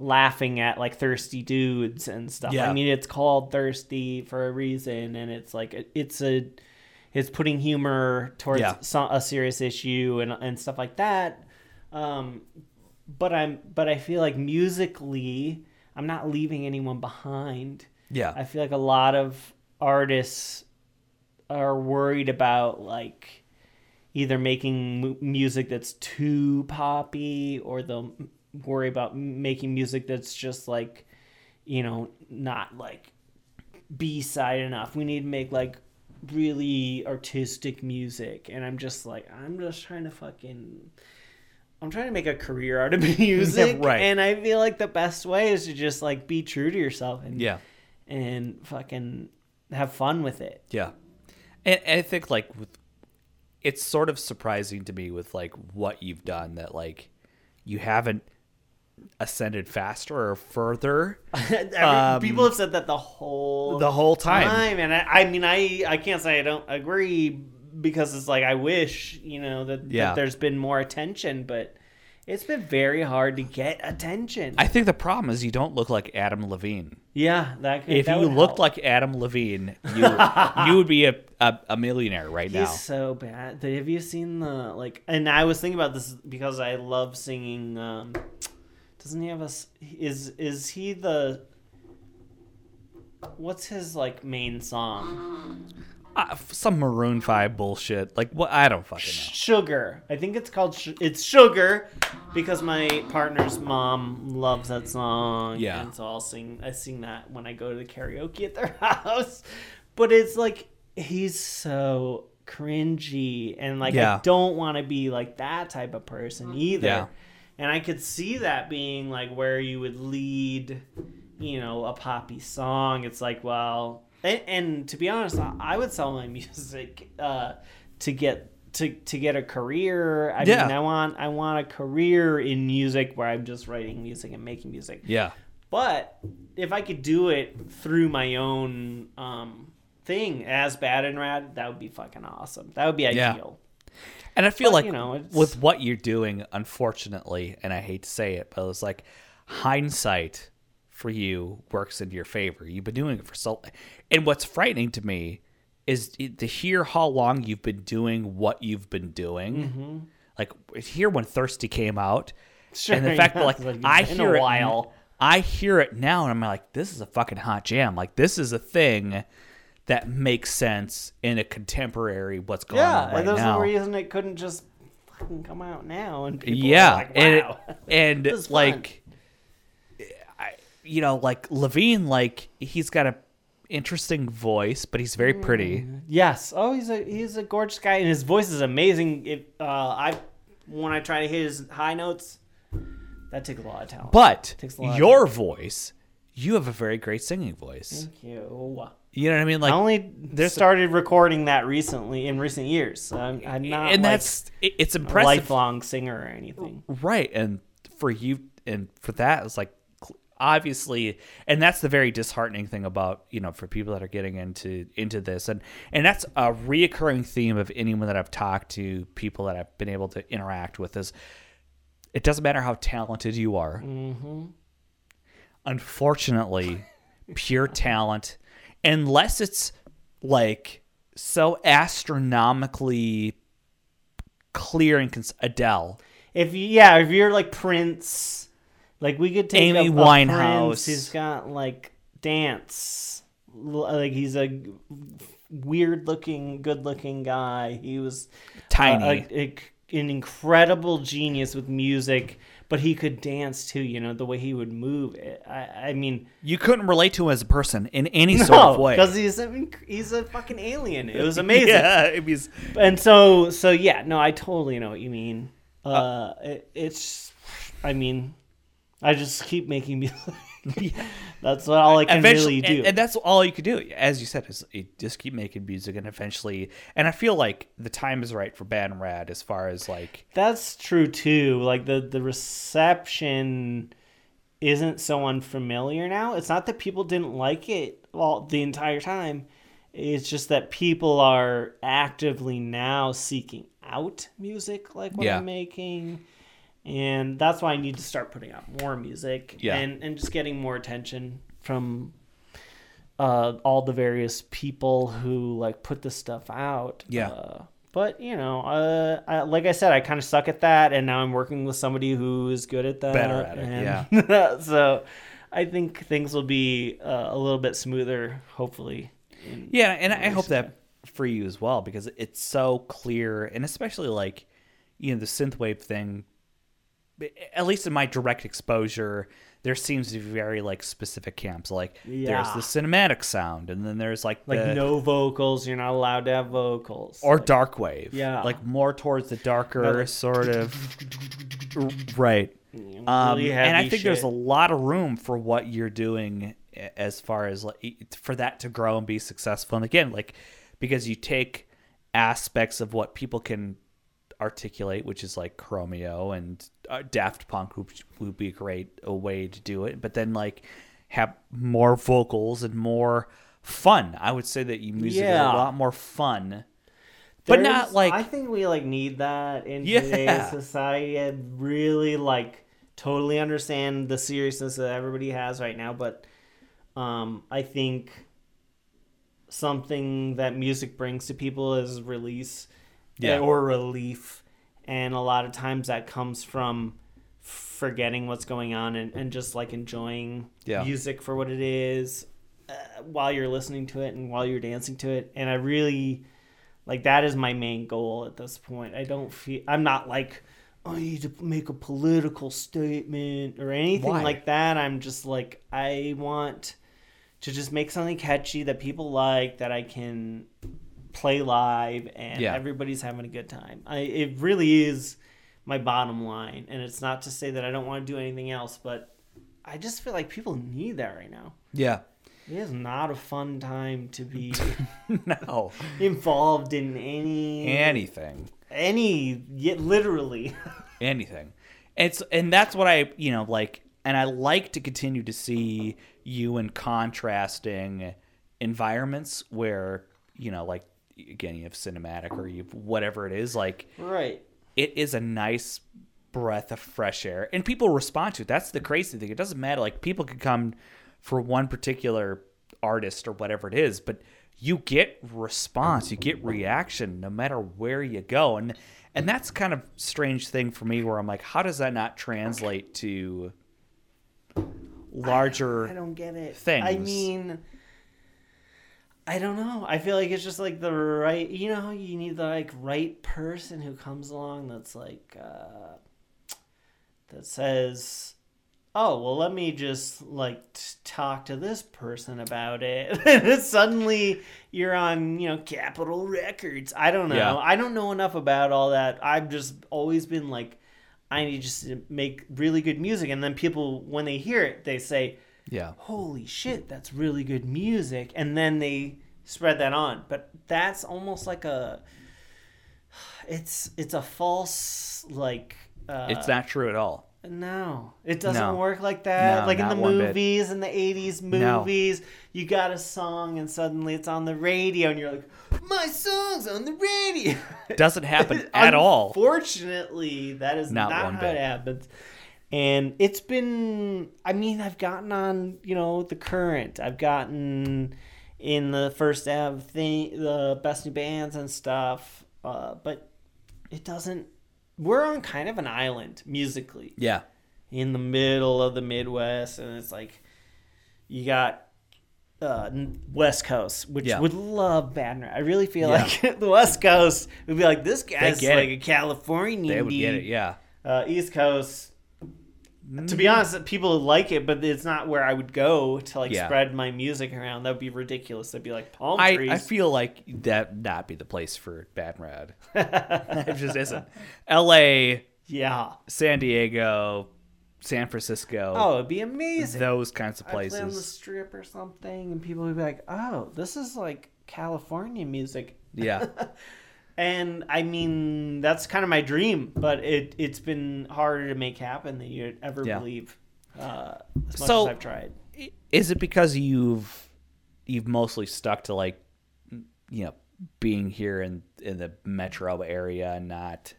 Speaker 3: laughing at like thirsty dudes and stuff.
Speaker 2: Yeah.
Speaker 3: I mean it's called thirsty for a reason and it's like it- it's a it's putting humor towards
Speaker 2: Yeah.
Speaker 3: so- a serious issue and and stuff like that. Um but I'm but I feel like musically I'm not leaving anyone behind.
Speaker 2: yeah,
Speaker 3: I feel like a lot of artists are worried about like either making mu- music that's too poppy or they'll worry about m- making music that's just like you know not like b-side enough we need to make like really artistic music and i'm just like i'm just trying to fucking i'm trying to make a career out of music
Speaker 2: right.
Speaker 3: and i feel like the best way is to just like be true to yourself and
Speaker 2: yeah.
Speaker 3: and fucking have fun with it.
Speaker 2: Yeah, and, and I think like with, it's sort of surprising to me with like what you've done that like you haven't ascended faster or further
Speaker 3: Every-
Speaker 2: Um,
Speaker 3: people have said that the whole
Speaker 2: the whole time.
Speaker 3: and I, I mean, I I can't say I don't agree because it's like I wish you know that,
Speaker 2: Yeah.
Speaker 3: that there's been more attention, but it's been very hard to get attention.
Speaker 2: I think the problem is you don't look like Adam Levine.
Speaker 3: yeah, that could,
Speaker 2: If
Speaker 3: that
Speaker 2: you looked
Speaker 3: help.
Speaker 2: like Adam Levine, you you would be a, a, a millionaire right
Speaker 3: He's
Speaker 2: now.
Speaker 3: so bad. Have you seen the like? And I was thinking about this because I love singing. Um, doesn't he have a? Is is he the? What's his like main song?
Speaker 2: Uh, some Maroon Five bullshit. Like what? I don't fucking know.
Speaker 3: Sugar. I think it's called. Sh- it's Sugar, because my partner's mom loves that song.
Speaker 2: Yeah.
Speaker 3: and so I'll sing. I sing that when I go to the karaoke at their house. But it's like he's so cringy, and like
Speaker 2: Yeah.
Speaker 3: I don't want to be like that type of person either.
Speaker 2: Yeah.
Speaker 3: And I could see that being like where you would lead, you know, a poppy song. It's like, well, and, and to be honest, I, I would sell my music uh, to get to to get a career. I
Speaker 2: Yeah.
Speaker 3: mean, I want I want a career in music where I'm just writing music and making music.
Speaker 2: Yeah,
Speaker 3: But if I could do it through my own um, thing, as BadnRad, that would be fucking awesome. That would be
Speaker 2: Yeah.
Speaker 3: ideal.
Speaker 2: and I feel
Speaker 3: But,
Speaker 2: like
Speaker 3: you know, it's-
Speaker 2: with what you're doing, unfortunately, and I hate to say it, but it's like hindsight for you works in your favor. You've been doing it for so, and what's frightening to me is to hear how long you've been doing what you've been doing.
Speaker 3: Mm-hmm.
Speaker 2: Like here when Thirsty came out,
Speaker 3: Sure,
Speaker 2: and the fact
Speaker 3: yeah,
Speaker 2: that like
Speaker 3: like,
Speaker 2: I hear
Speaker 3: a
Speaker 2: it. I hear it now and I'm like, this is a fucking hot jam. Like this is a thing that makes sense in a contemporary what's going
Speaker 3: Yeah,
Speaker 2: on right
Speaker 3: and there's
Speaker 2: now.
Speaker 3: no reason it couldn't just fucking come out now. And people are
Speaker 2: yeah,
Speaker 3: like,
Speaker 2: and
Speaker 3: wow.
Speaker 2: and
Speaker 3: This is fun.
Speaker 2: You know, like Levine, like he's got a interesting voice, but he's very pretty.
Speaker 3: Yes. Oh, he's a he's a gorgeous guy, and his voice is amazing. If uh, I when I try to hit his high notes, that takes a lot of talent.
Speaker 2: But
Speaker 3: Takes a lot of
Speaker 2: your voice, you have a very great singing voice.
Speaker 3: Thank you.
Speaker 2: You know what I mean? Like
Speaker 3: I only
Speaker 2: there's-
Speaker 3: started recording that recently in recent years. So I'm, I'm not
Speaker 2: and
Speaker 3: like
Speaker 2: that's it- it's
Speaker 3: a
Speaker 2: impressive,
Speaker 3: lifelong singer or anything.
Speaker 2: right? And for you, and for that, it's like obviously, and that's the very disheartening thing about you know for people that are getting into into this, and and that's a reoccurring theme of anyone that I've talked to, people that I've been able to interact with is. It doesn't matter how talented you are.
Speaker 3: Mm-hmm.
Speaker 2: Unfortunately, pure talent, unless it's like so astronomically clear and cons- Adele.
Speaker 3: If yeah, if you're like Prince, like we could take
Speaker 2: Amy Winehouse.
Speaker 3: Who's got like dance, like he's a weird looking, good looking guy. He was
Speaker 2: Tiny.
Speaker 3: a- a- a- an incredible genius with music, but he could dance too. You know the way he would move. I, I mean,
Speaker 2: You couldn't relate to him as a person in any sort of way.
Speaker 3: because he's a, he's a fucking alien. It was amazing.
Speaker 2: Yeah, it was,
Speaker 3: and so so yeah no i totally know what you mean uh, it, it's i mean i just keep making music that's what all i can
Speaker 2: eventually,
Speaker 3: really do.
Speaker 2: and, and that's all you could do. As you said, is you just keep making music, and eventually, and I feel like the time is right for BadnRad as far as like
Speaker 3: that's true too. Like the the reception isn't so unfamiliar now. It's not that people didn't like it all the entire time. It's just that people are actively now seeking out music like what
Speaker 2: Yeah.
Speaker 3: i'm making and that's why i need to start putting out more music
Speaker 2: Yeah.
Speaker 3: and and just getting more attention from uh, all the various people who like put this stuff out
Speaker 2: Yeah.
Speaker 3: uh, but you know, uh, I, like I said, I kind of suck at that, and now I'm working with somebody who is good at that.
Speaker 2: Better at it,
Speaker 3: yeah. so, I think things will be uh, a little bit smoother, hopefully. in-
Speaker 2: Yeah, and I hope that for you as well because it's so clear, and especially like you know the synthwave thing. At least in my direct exposure, there seems to be very like specific camps. Like
Speaker 3: Yeah.
Speaker 2: there's the cinematic sound, and then there's like
Speaker 3: Like
Speaker 2: the,
Speaker 3: no vocals, you're not allowed to have vocals.
Speaker 2: or
Speaker 3: Like,
Speaker 2: dark wave.
Speaker 3: Yeah.
Speaker 2: like more towards the darker
Speaker 3: like-
Speaker 2: sort of. right.
Speaker 3: know,
Speaker 2: Um, and I think there's a lot of room for what you're doing as far as like for that to grow and be successful. And again, like because you take aspects of what people can articulate, which is like Chromeo and uh, Daft Punk would, would be a great a way to do it. But then like have more vocals and more fun. I would say that you music is a lot more fun. But not like
Speaker 3: I think we like need that in
Speaker 2: Yeah.
Speaker 3: today's society. I really like totally understand the seriousness that everybody has right now, but um, I think something that music brings to people is release
Speaker 2: Yeah.
Speaker 3: or relief, and a lot of times that comes from forgetting what's going on and, and just like enjoying
Speaker 2: Yeah.
Speaker 3: music for what it is uh, while you're listening to it and while you're dancing to it and i really like that is my main goal at this point i don't feel i'm not like "Oh, i need to make a political statement or anything
Speaker 2: Why?
Speaker 3: like that i'm just like i want to just make something catchy that people like that i can play live and
Speaker 2: Yeah.
Speaker 3: everybody's having a good time i it really is my bottom line and it's not to say that i don't want to do anything else but i just feel like people need that right now
Speaker 2: yeah.
Speaker 3: it is not a fun time to be
Speaker 2: No.
Speaker 3: involved in any
Speaker 2: Anything.
Speaker 3: any yet literally
Speaker 2: anything. It's and that's what I you know like, and I like to continue to see you in contrasting environments where you know like again you have cinematic or you have whatever it is like
Speaker 3: right.
Speaker 2: it is a nice breath of fresh air. And people respond to it. That's the crazy thing. It doesn't matter. Like people could come for one particular artist or whatever it is but you get response you get reaction no matter where you go. And and that's kind of strange thing for me where i'm like how does that not translate to larger
Speaker 3: I don't get it.
Speaker 2: things.
Speaker 3: I mean, I don't know. I feel like it's just like the right. You know, you need the like right person who comes along that's like uh, that says, "Oh, well, let me just like t- talk to this person about it." and suddenly you're on, you know, Capitol Records. I don't know.
Speaker 2: Yeah.
Speaker 3: I don't know enough about all that. I've just always been like. I need just to make really good music, and then people, when they hear it, they say,
Speaker 2: yeah.
Speaker 3: holy shit, that's really good music. And then they spread that on. But that's almost like a it's it's a false like uh
Speaker 2: It's not true at all.
Speaker 3: no, it doesn't
Speaker 2: No.
Speaker 3: work like that.
Speaker 2: No,
Speaker 3: like in the
Speaker 2: bit.
Speaker 3: movies, in the '80s
Speaker 2: No.
Speaker 3: movies, you got a song and suddenly it's on the radio, and you're like, "My song's on the radio."
Speaker 2: Doesn't happen at all.
Speaker 3: Unfortunately, that is
Speaker 2: Not
Speaker 3: not, how
Speaker 2: bit.
Speaker 3: it happens. And it's been, I mean, I've gotten on, you know, the current. I've gotten in the First Ave thing, the best new bands and stuff. Uh, but it doesn't. We're on kind of an island musically
Speaker 2: Yeah.
Speaker 3: in the middle of the Midwest, and it's like you got uh, West Coast, which
Speaker 2: Yeah.
Speaker 3: would love Bad News. I really feel
Speaker 2: Yeah.
Speaker 3: like the West Coast would be like this guy's like
Speaker 2: it.
Speaker 3: a Californian.
Speaker 2: They would get it. Yeah.
Speaker 3: Uh, East Coast. To be honest, people like it, but it's not where I would go to like
Speaker 2: Yeah.
Speaker 3: spread my music around. That would be ridiculous. That'd be like palm
Speaker 2: I,
Speaker 3: trees.
Speaker 2: I feel like that not be the place for BadnRad. it just isn't. L.A.,
Speaker 3: yeah.
Speaker 2: San Diego, San Francisco.
Speaker 3: Oh, it'd be amazing.
Speaker 2: those kinds of
Speaker 3: play on the
Speaker 2: places.
Speaker 3: strip or something, and people would be like, "Oh, this is like California music."
Speaker 2: Yeah.
Speaker 3: And I mean, that's kind of my dream, but it it's been harder to make happen than you'd ever
Speaker 2: Yeah.
Speaker 3: believe. Uh, as much
Speaker 2: So-
Speaker 3: as I've tried.
Speaker 2: Is it because you've you've mostly stuck to like you know being here in in the metro area and not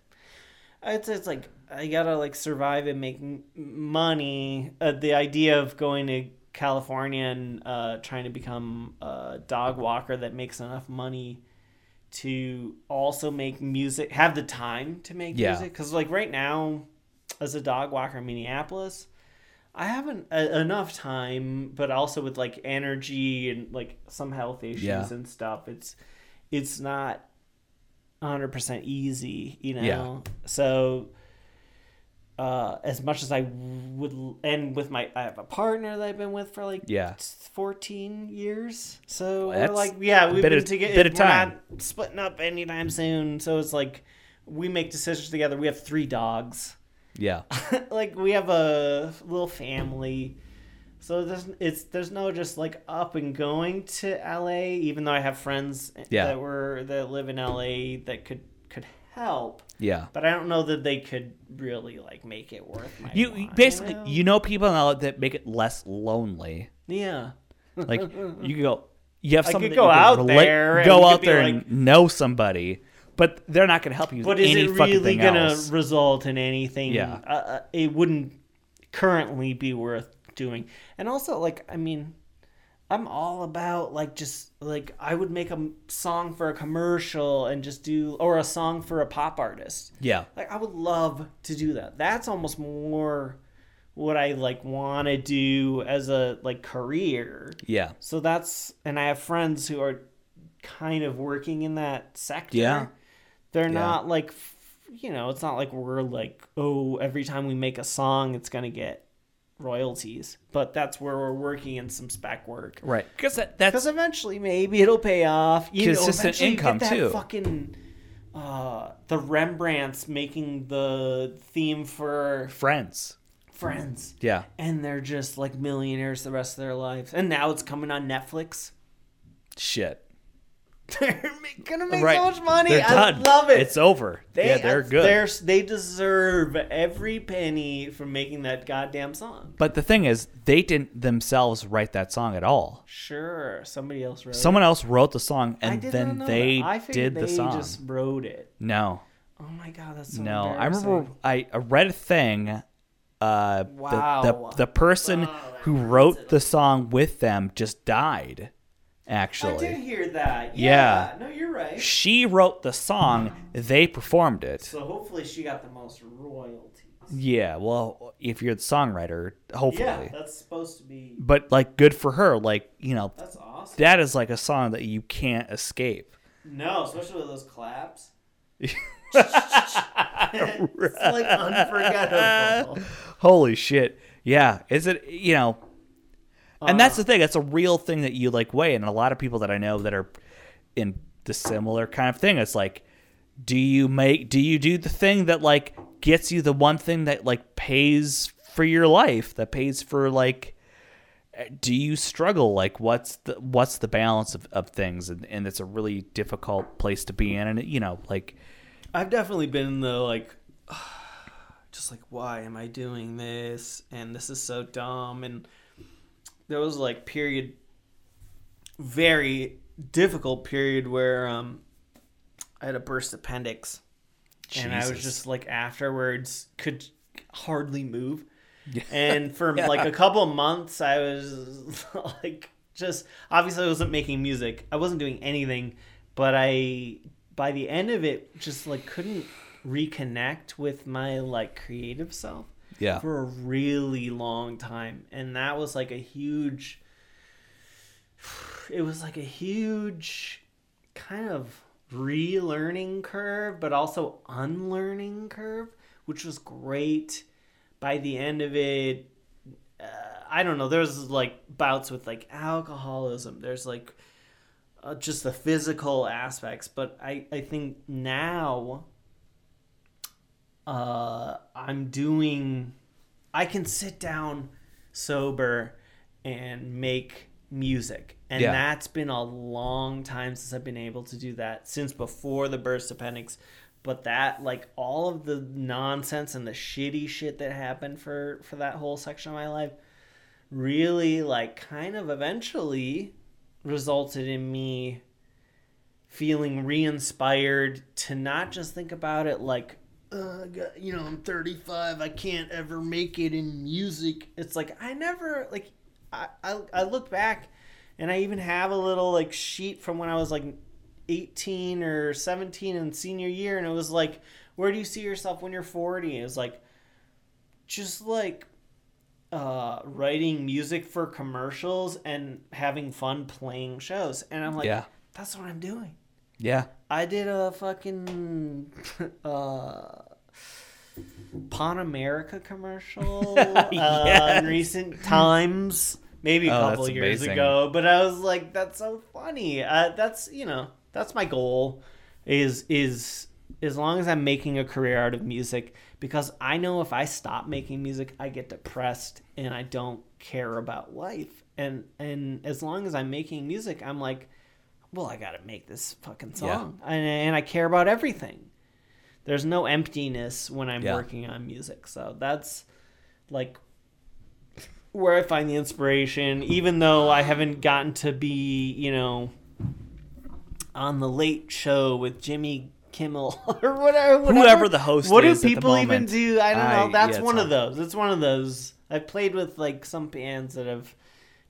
Speaker 3: It's it's like I gotta like survive and make money. Uh, the idea of going to California and uh, trying to become a dog walker that makes enough money to also make music, have the time to make
Speaker 2: Yeah.
Speaker 3: music. Because like right now, as a dog walker in Minneapolis, I haven't uh, enough time, but also with like energy and like some health issues
Speaker 2: Yeah.
Speaker 3: and stuff. It's it's not 100% easy, you know.
Speaker 2: Yeah.
Speaker 3: So uh, as much as I would, and with my, I have a partner that I've been with for like
Speaker 2: Yeah.
Speaker 3: 14 years. So
Speaker 2: That's
Speaker 3: we're like, yeah, we've been
Speaker 2: of-
Speaker 3: together.
Speaker 2: bit of
Speaker 3: we're
Speaker 2: time.
Speaker 3: not splitting up anytime soon. So it's like we make decisions together. We have three dogs.
Speaker 2: yeah
Speaker 3: like we have a little family. So there's it's there's no just like up and going to LA. Even though I have friends
Speaker 2: Yeah.
Speaker 3: that were that live in LA that could help,
Speaker 2: yeah
Speaker 3: but I don't know that they could really like make it worth my.
Speaker 2: you
Speaker 3: while,
Speaker 2: basically you know people now that make it less lonely
Speaker 3: yeah.
Speaker 2: like you could go you have
Speaker 3: I could go out
Speaker 2: relate-
Speaker 3: there and
Speaker 2: go out there
Speaker 3: like-
Speaker 2: and know somebody but they're not going to help you
Speaker 3: But is it really
Speaker 2: thing
Speaker 3: gonna result in anything?
Speaker 2: Yeah.
Speaker 3: uh, uh, it wouldn't currently be worth doing. And also, like, I mean, I'm all about like just like I would make a song for a commercial and just do or a song for a pop artist.
Speaker 2: yeah
Speaker 3: Like I would love to do that. That's almost more what I like want to do as a like career.
Speaker 2: yeah
Speaker 3: So that's and I have friends who are kind of working in that sector.
Speaker 2: Yeah.
Speaker 3: They're
Speaker 2: Yeah.
Speaker 3: not like you know, it's not like we're like, oh, every time we make a song it's going to get royalties. But that's where we're working in some spec work.
Speaker 2: right because that, that's
Speaker 3: Cuz eventually maybe it'll pay off. You know,
Speaker 2: Consistent
Speaker 3: eventually you
Speaker 2: income,
Speaker 3: get that
Speaker 2: too.
Speaker 3: Fucking uh the Rembrandts making the theme for
Speaker 2: friends
Speaker 3: Friends
Speaker 2: yeah
Speaker 3: and they're just like millionaires the rest of their lives. And now it's coming on Netflix.
Speaker 2: shit
Speaker 3: they're gonna make
Speaker 2: right
Speaker 3: so much money.
Speaker 2: they're
Speaker 3: I
Speaker 2: done
Speaker 3: love it.
Speaker 2: it's over yeah they're good
Speaker 3: They're, they deserve every penny for making that goddamn song.
Speaker 2: but the thing is they didn't themselves write that song at all
Speaker 3: Sure, somebody else wrote.
Speaker 2: someone else wrote the song
Speaker 3: it.
Speaker 2: And then they. Did the
Speaker 3: they
Speaker 2: song
Speaker 3: Just wrote it.
Speaker 2: no
Speaker 3: Oh my god, that's so
Speaker 2: No, I remember. I, I read a thing. Uh, the-
Speaker 3: Wow.
Speaker 2: the, the person
Speaker 3: Wow,
Speaker 2: who wrote the song with them just died.
Speaker 3: I did
Speaker 2: Actually,
Speaker 3: hear that.
Speaker 2: Yeah.
Speaker 3: Yeah. No, you're right.
Speaker 2: she wrote the song. They performed it.
Speaker 3: So hopefully she got the most royalties.
Speaker 2: Yeah, well, if you're the songwriter, hopefully.
Speaker 3: Yeah, that's supposed to be.
Speaker 2: but like good for her. Like, you know,
Speaker 3: That's awesome.
Speaker 2: that is like a song that you can't escape.
Speaker 3: No, especially with those claps. it's like unforgettable.
Speaker 2: Holy shit. Yeah. Is it, you know, and
Speaker 3: Uh.
Speaker 2: that's the thing. That's a real thing that you like weigh. And a lot of people that I know that are in the similar kind of thing, it's like, do you make, do you do the thing that like gets you the one thing that like pays for your life, that pays for like, do you struggle? Like, what's the, what's the balance of, of things? And, and it's a really difficult place to be in. And, you know, like,
Speaker 3: I've definitely been in the like, just like, why am I doing this? And this is so dumb. And was like period, very difficult period where um, I had a burst appendix, and I was just like afterwards could hardly move. And for like a couple of months, I was like, just obviously, I wasn't making music. I wasn't doing anything, but I, by the end of it, just like couldn't reconnect with my like creative self
Speaker 2: yeah.
Speaker 3: for a really long time. And that was like a huge, it was like a huge kind of relearning curve, but also unlearning curve, which was great. By the end of it, uh, I don't know. There's like bouts with like alcoholism. There's like uh, just the physical aspects, but I I think now uh, I'm doing. I can sit down sober and make music, and
Speaker 2: Yeah.
Speaker 3: that's been a long time since I've been able to do that. Since before the burst appendix, but that like all of the nonsense and the shitty shit that happened for for that whole section of my life really like kind of eventually resulted in me feeling re-inspired to not just think about it like uh, got- you know i'm 35 i can't ever make it in music it's like i never like I, I i look back and i even have a little like sheet from when i was like 18 or 17 in senior year and it was like where do you see yourself when you're 40 it was like just like uh, writing music for commercials and having fun playing shows. And I'm like,
Speaker 2: Yeah.
Speaker 3: that's what I'm doing.
Speaker 2: Yeah.
Speaker 3: I did a fucking uh, Pan America commercial uh, in recent times, maybe a
Speaker 2: Oh,
Speaker 3: couple years
Speaker 2: amazing.
Speaker 3: ago. But I was like, that's so funny. Uh, that's you know, that's my goal. Is is as long as I'm making a career out of music, because I know if I stop making music, I get depressed and I don't care about life. And and as long as I'm making music, I'm like, well, I got to make this fucking
Speaker 2: Yeah.
Speaker 3: song, and, and I care about everything. There's no emptiness when I'm
Speaker 2: Yeah.
Speaker 3: working on music, so that's like where I find the inspiration. Even though I haven't gotten to be, you know, on the Late Show with Jimmy Kimmel or whatever, whatever.
Speaker 2: Whoever the host
Speaker 3: What
Speaker 2: is
Speaker 3: do people even do? I don't know.
Speaker 2: I-
Speaker 3: That's
Speaker 2: yeah,
Speaker 3: one of those. It's one of those. I've played with like some bands that have,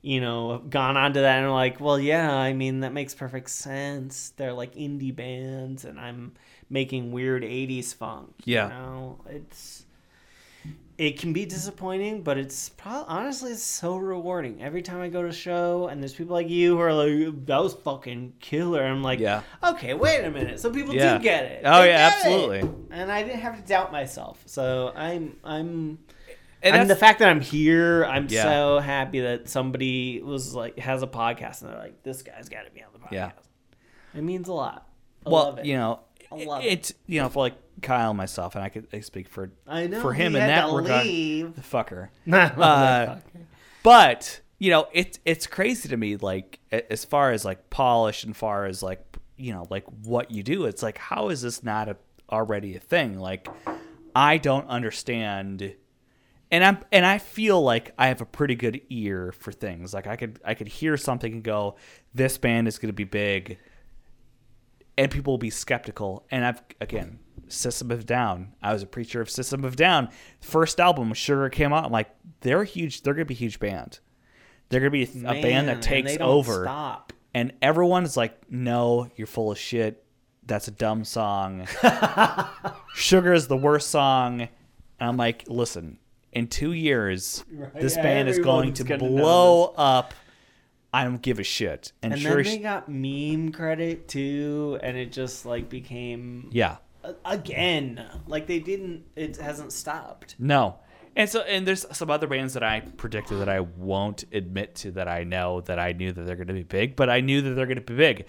Speaker 3: you know, gone on to that and are like, well, yeah, I mean that makes perfect sense. They're like indie bands, and I'm making weird '80s funk.
Speaker 2: Yeah.
Speaker 3: you know, it's it can be disappointing, but it's probably honestly it's so rewarding. Every time I go to a show and there's people like you who are like, "That was fucking killer," I'm like,
Speaker 2: Yeah.
Speaker 3: okay, wait a minute." So people
Speaker 2: Yeah.
Speaker 3: do get it.
Speaker 2: Oh,
Speaker 3: They
Speaker 2: yeah,
Speaker 3: get it.
Speaker 2: absolutely.
Speaker 3: And I didn't have to doubt myself. So I'm I'm.
Speaker 2: And
Speaker 3: And the fact that I'm here, I'm
Speaker 2: Yeah.
Speaker 3: so happy that somebody was like has a podcast and they're like, "This guy's got to be on the podcast."
Speaker 2: Yeah.
Speaker 3: It means a lot. I
Speaker 2: well,
Speaker 3: love it.
Speaker 2: you know,
Speaker 3: I love it.
Speaker 2: it's you know for like Kyle and myself, and I could I speak for
Speaker 3: I know
Speaker 2: for him in that regard.
Speaker 3: leave.
Speaker 2: The fucker.
Speaker 3: Uh,
Speaker 2: but you know, it's it's crazy to me, like as far as like polish and far as like you know, like what you do. It's like how is this not a, already a thing? Like I don't understand. And I'm and I feel like I have a pretty good ear for things. Like I could I could hear something and go, this band is going to be big, and people will be skeptical. And I've again, System of Down. I was a preacher of System of Down. First album, Sugar came out. I'm like, they're huge. They're gonna be a huge band. They're gonna be a,
Speaker 3: Man,
Speaker 2: band that takes
Speaker 3: don't
Speaker 2: over.
Speaker 3: Stop.
Speaker 2: And everyone's like, no, you're full of shit. That's a dumb song. Sugar is the worst song. And I'm like, listen, in two years,
Speaker 3: Right,
Speaker 2: this band is going to blow up. I don't give a shit. And,
Speaker 3: And
Speaker 2: sure,
Speaker 3: then they got meme credit too, and it just like became
Speaker 2: yeah,
Speaker 3: again like they didn't. It hasn't stopped.
Speaker 2: no. And so, and there's some other bands that I predicted that I won't admit to that I know that I knew that they're going to be big, but I knew that they're going to be big.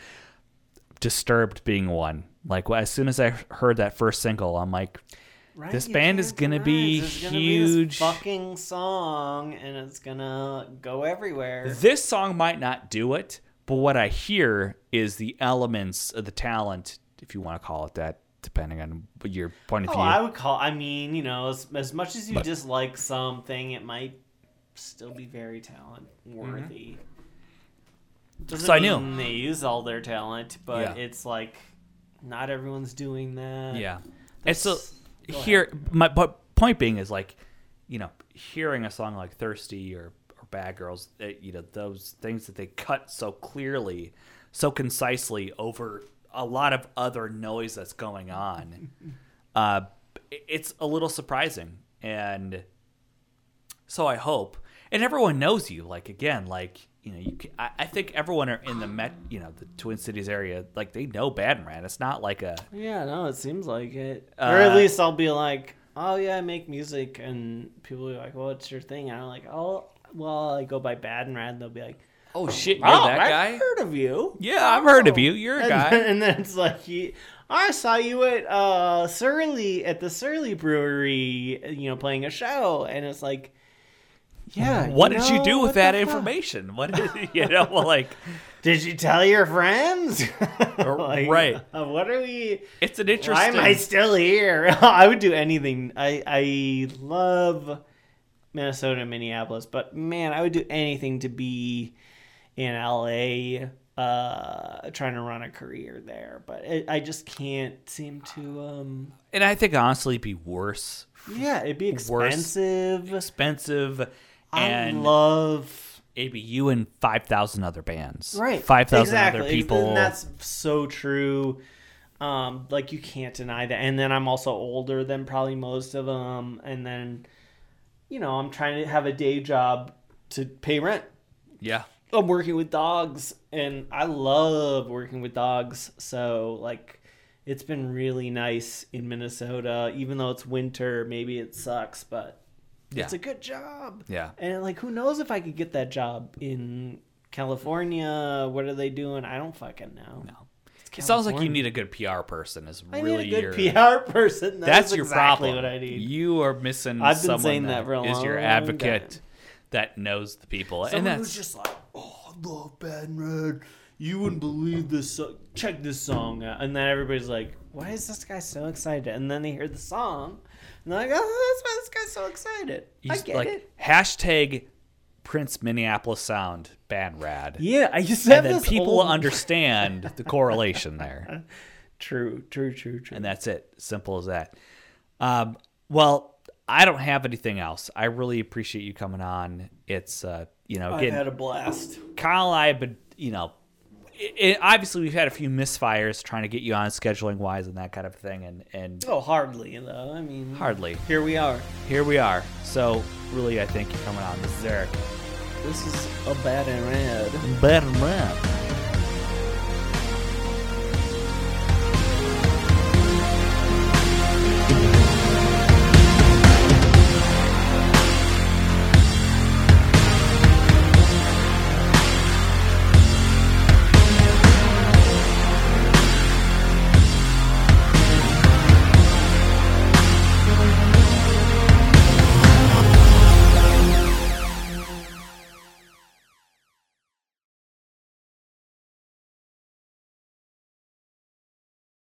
Speaker 2: Disturbed being one. Like as soon as I heard that first single, I'm like,
Speaker 3: Right?
Speaker 2: This band is gonna
Speaker 3: deny
Speaker 2: be
Speaker 3: it. There's gonna be
Speaker 2: huge.
Speaker 3: fucking song, and it's gonna go everywhere.
Speaker 2: this song might not do it, but what I hear is the elements of the talent, if you want to call it that, depending on your point of
Speaker 3: Oh,
Speaker 2: view.
Speaker 3: I would call. I mean, you know, as, as much as you dislike something, it might still be very talent mm-hmm. worthy. Doesn't
Speaker 2: So I knew.
Speaker 3: mean they use all their talent, but
Speaker 2: Yeah.
Speaker 3: it's like not everyone's doing that.
Speaker 2: yeah. And so
Speaker 3: That's- go ahead.
Speaker 2: Here, my but point being is like, you know, hearing a song like "Thirsty" or or "Bad Girls," eh, you know, those things that they cut so clearly, so concisely over a lot of other noise that's going on. uh, it's a little surprising, and so I hope, and everyone knows you. Like again, like you know, you. Can, I, I think everyone are in the Met, you know, the Twin Cities area. Like they know BadnRad. It's not like a
Speaker 3: Yeah, no, it seems like it. or
Speaker 2: Uh,
Speaker 3: at least I'll be like, oh yeah, I make music, and people will be like, well, what's your thing? And I'm like, oh, well, I go by BadnRad, and they'll be like,
Speaker 2: oh shit, you're
Speaker 3: oh,
Speaker 2: that
Speaker 3: I've
Speaker 2: guy.
Speaker 3: heard of you.
Speaker 2: Yeah, I've heard of
Speaker 3: Oh.
Speaker 2: you. You're a
Speaker 3: and
Speaker 2: guy.
Speaker 3: And then it's like, you, I saw you at uh, Surly at the Surly Brewery, you know, playing a show, and it's like, yeah.
Speaker 2: what
Speaker 3: you
Speaker 2: did you do with that
Speaker 3: the fuck?
Speaker 2: information? What did you know? Well, like
Speaker 3: Did you tell your friends? Like,
Speaker 2: right.
Speaker 3: uh, what are we?
Speaker 2: it's an interesting
Speaker 3: Why
Speaker 2: interesting.
Speaker 3: am I still here? I would do anything. I I love Minnesota and Minneapolis, but man, I would do anything to be in LA, uh, trying to run a career there. But it, I just can't seem to. um
Speaker 2: and I think honestly, it'd be worse,
Speaker 3: Yeah, it'd be
Speaker 2: Worse.
Speaker 3: expensive. I love
Speaker 2: it'd be you and five thousand other bands.
Speaker 3: right
Speaker 2: five thousand
Speaker 3: exactly.
Speaker 2: other people.
Speaker 3: And that's so true. Um, like you can't deny that. And then I'm also older than probably most of them. And then, you know, I'm trying to have a day job to pay rent.
Speaker 2: yeah,
Speaker 3: I'm working with dogs, and I love working with dogs. So like, it's been really nice in Minnesota, even though it's winter. Maybe it sucks, but
Speaker 2: yeah,
Speaker 3: it's a good job.
Speaker 2: yeah.
Speaker 3: And like, who knows if I could get that job in California? What are they doing? I don't fucking know.
Speaker 2: No. It sounds like you need a good PR person. Is
Speaker 3: I
Speaker 2: really
Speaker 3: need a good
Speaker 2: your
Speaker 3: PR person. That
Speaker 2: that's your
Speaker 3: exactly
Speaker 2: problem.
Speaker 3: what I need.
Speaker 2: You are missing.
Speaker 3: I've been
Speaker 2: someone
Speaker 3: saying that for a
Speaker 2: is your advocate
Speaker 3: time.
Speaker 2: that knows the people, and
Speaker 3: Someone
Speaker 2: that's
Speaker 3: who's just like, oh, I love Bad and Red. You wouldn't believe this. So- Check this song out. And then everybody's like, why is this guy so excited? And then they hear the song, and like, oh, that's why this guy's so excited. I get
Speaker 2: like
Speaker 3: it.
Speaker 2: hashtag Prince Minneapolis sound BadnRad.
Speaker 3: Yeah, I just have
Speaker 2: and then people
Speaker 3: old-
Speaker 2: understand the correlation there,
Speaker 3: True, true, true, true.
Speaker 2: and that's it. Simple as that. Um, well, I don't have anything else. I really appreciate you coming on. It's uh, you know,
Speaker 3: I've
Speaker 2: again,
Speaker 3: had a blast.
Speaker 2: Kyle and I have been, you know, it, it- obviously we've had a few misfires trying to get you on scheduling wise and that kind of thing, and and
Speaker 3: Oh, hardly though. I mean,
Speaker 2: hardly
Speaker 3: Here we are.
Speaker 2: here we are. So really, I think you're coming on. This is Eric.
Speaker 3: This is a bad and red.
Speaker 2: Better man.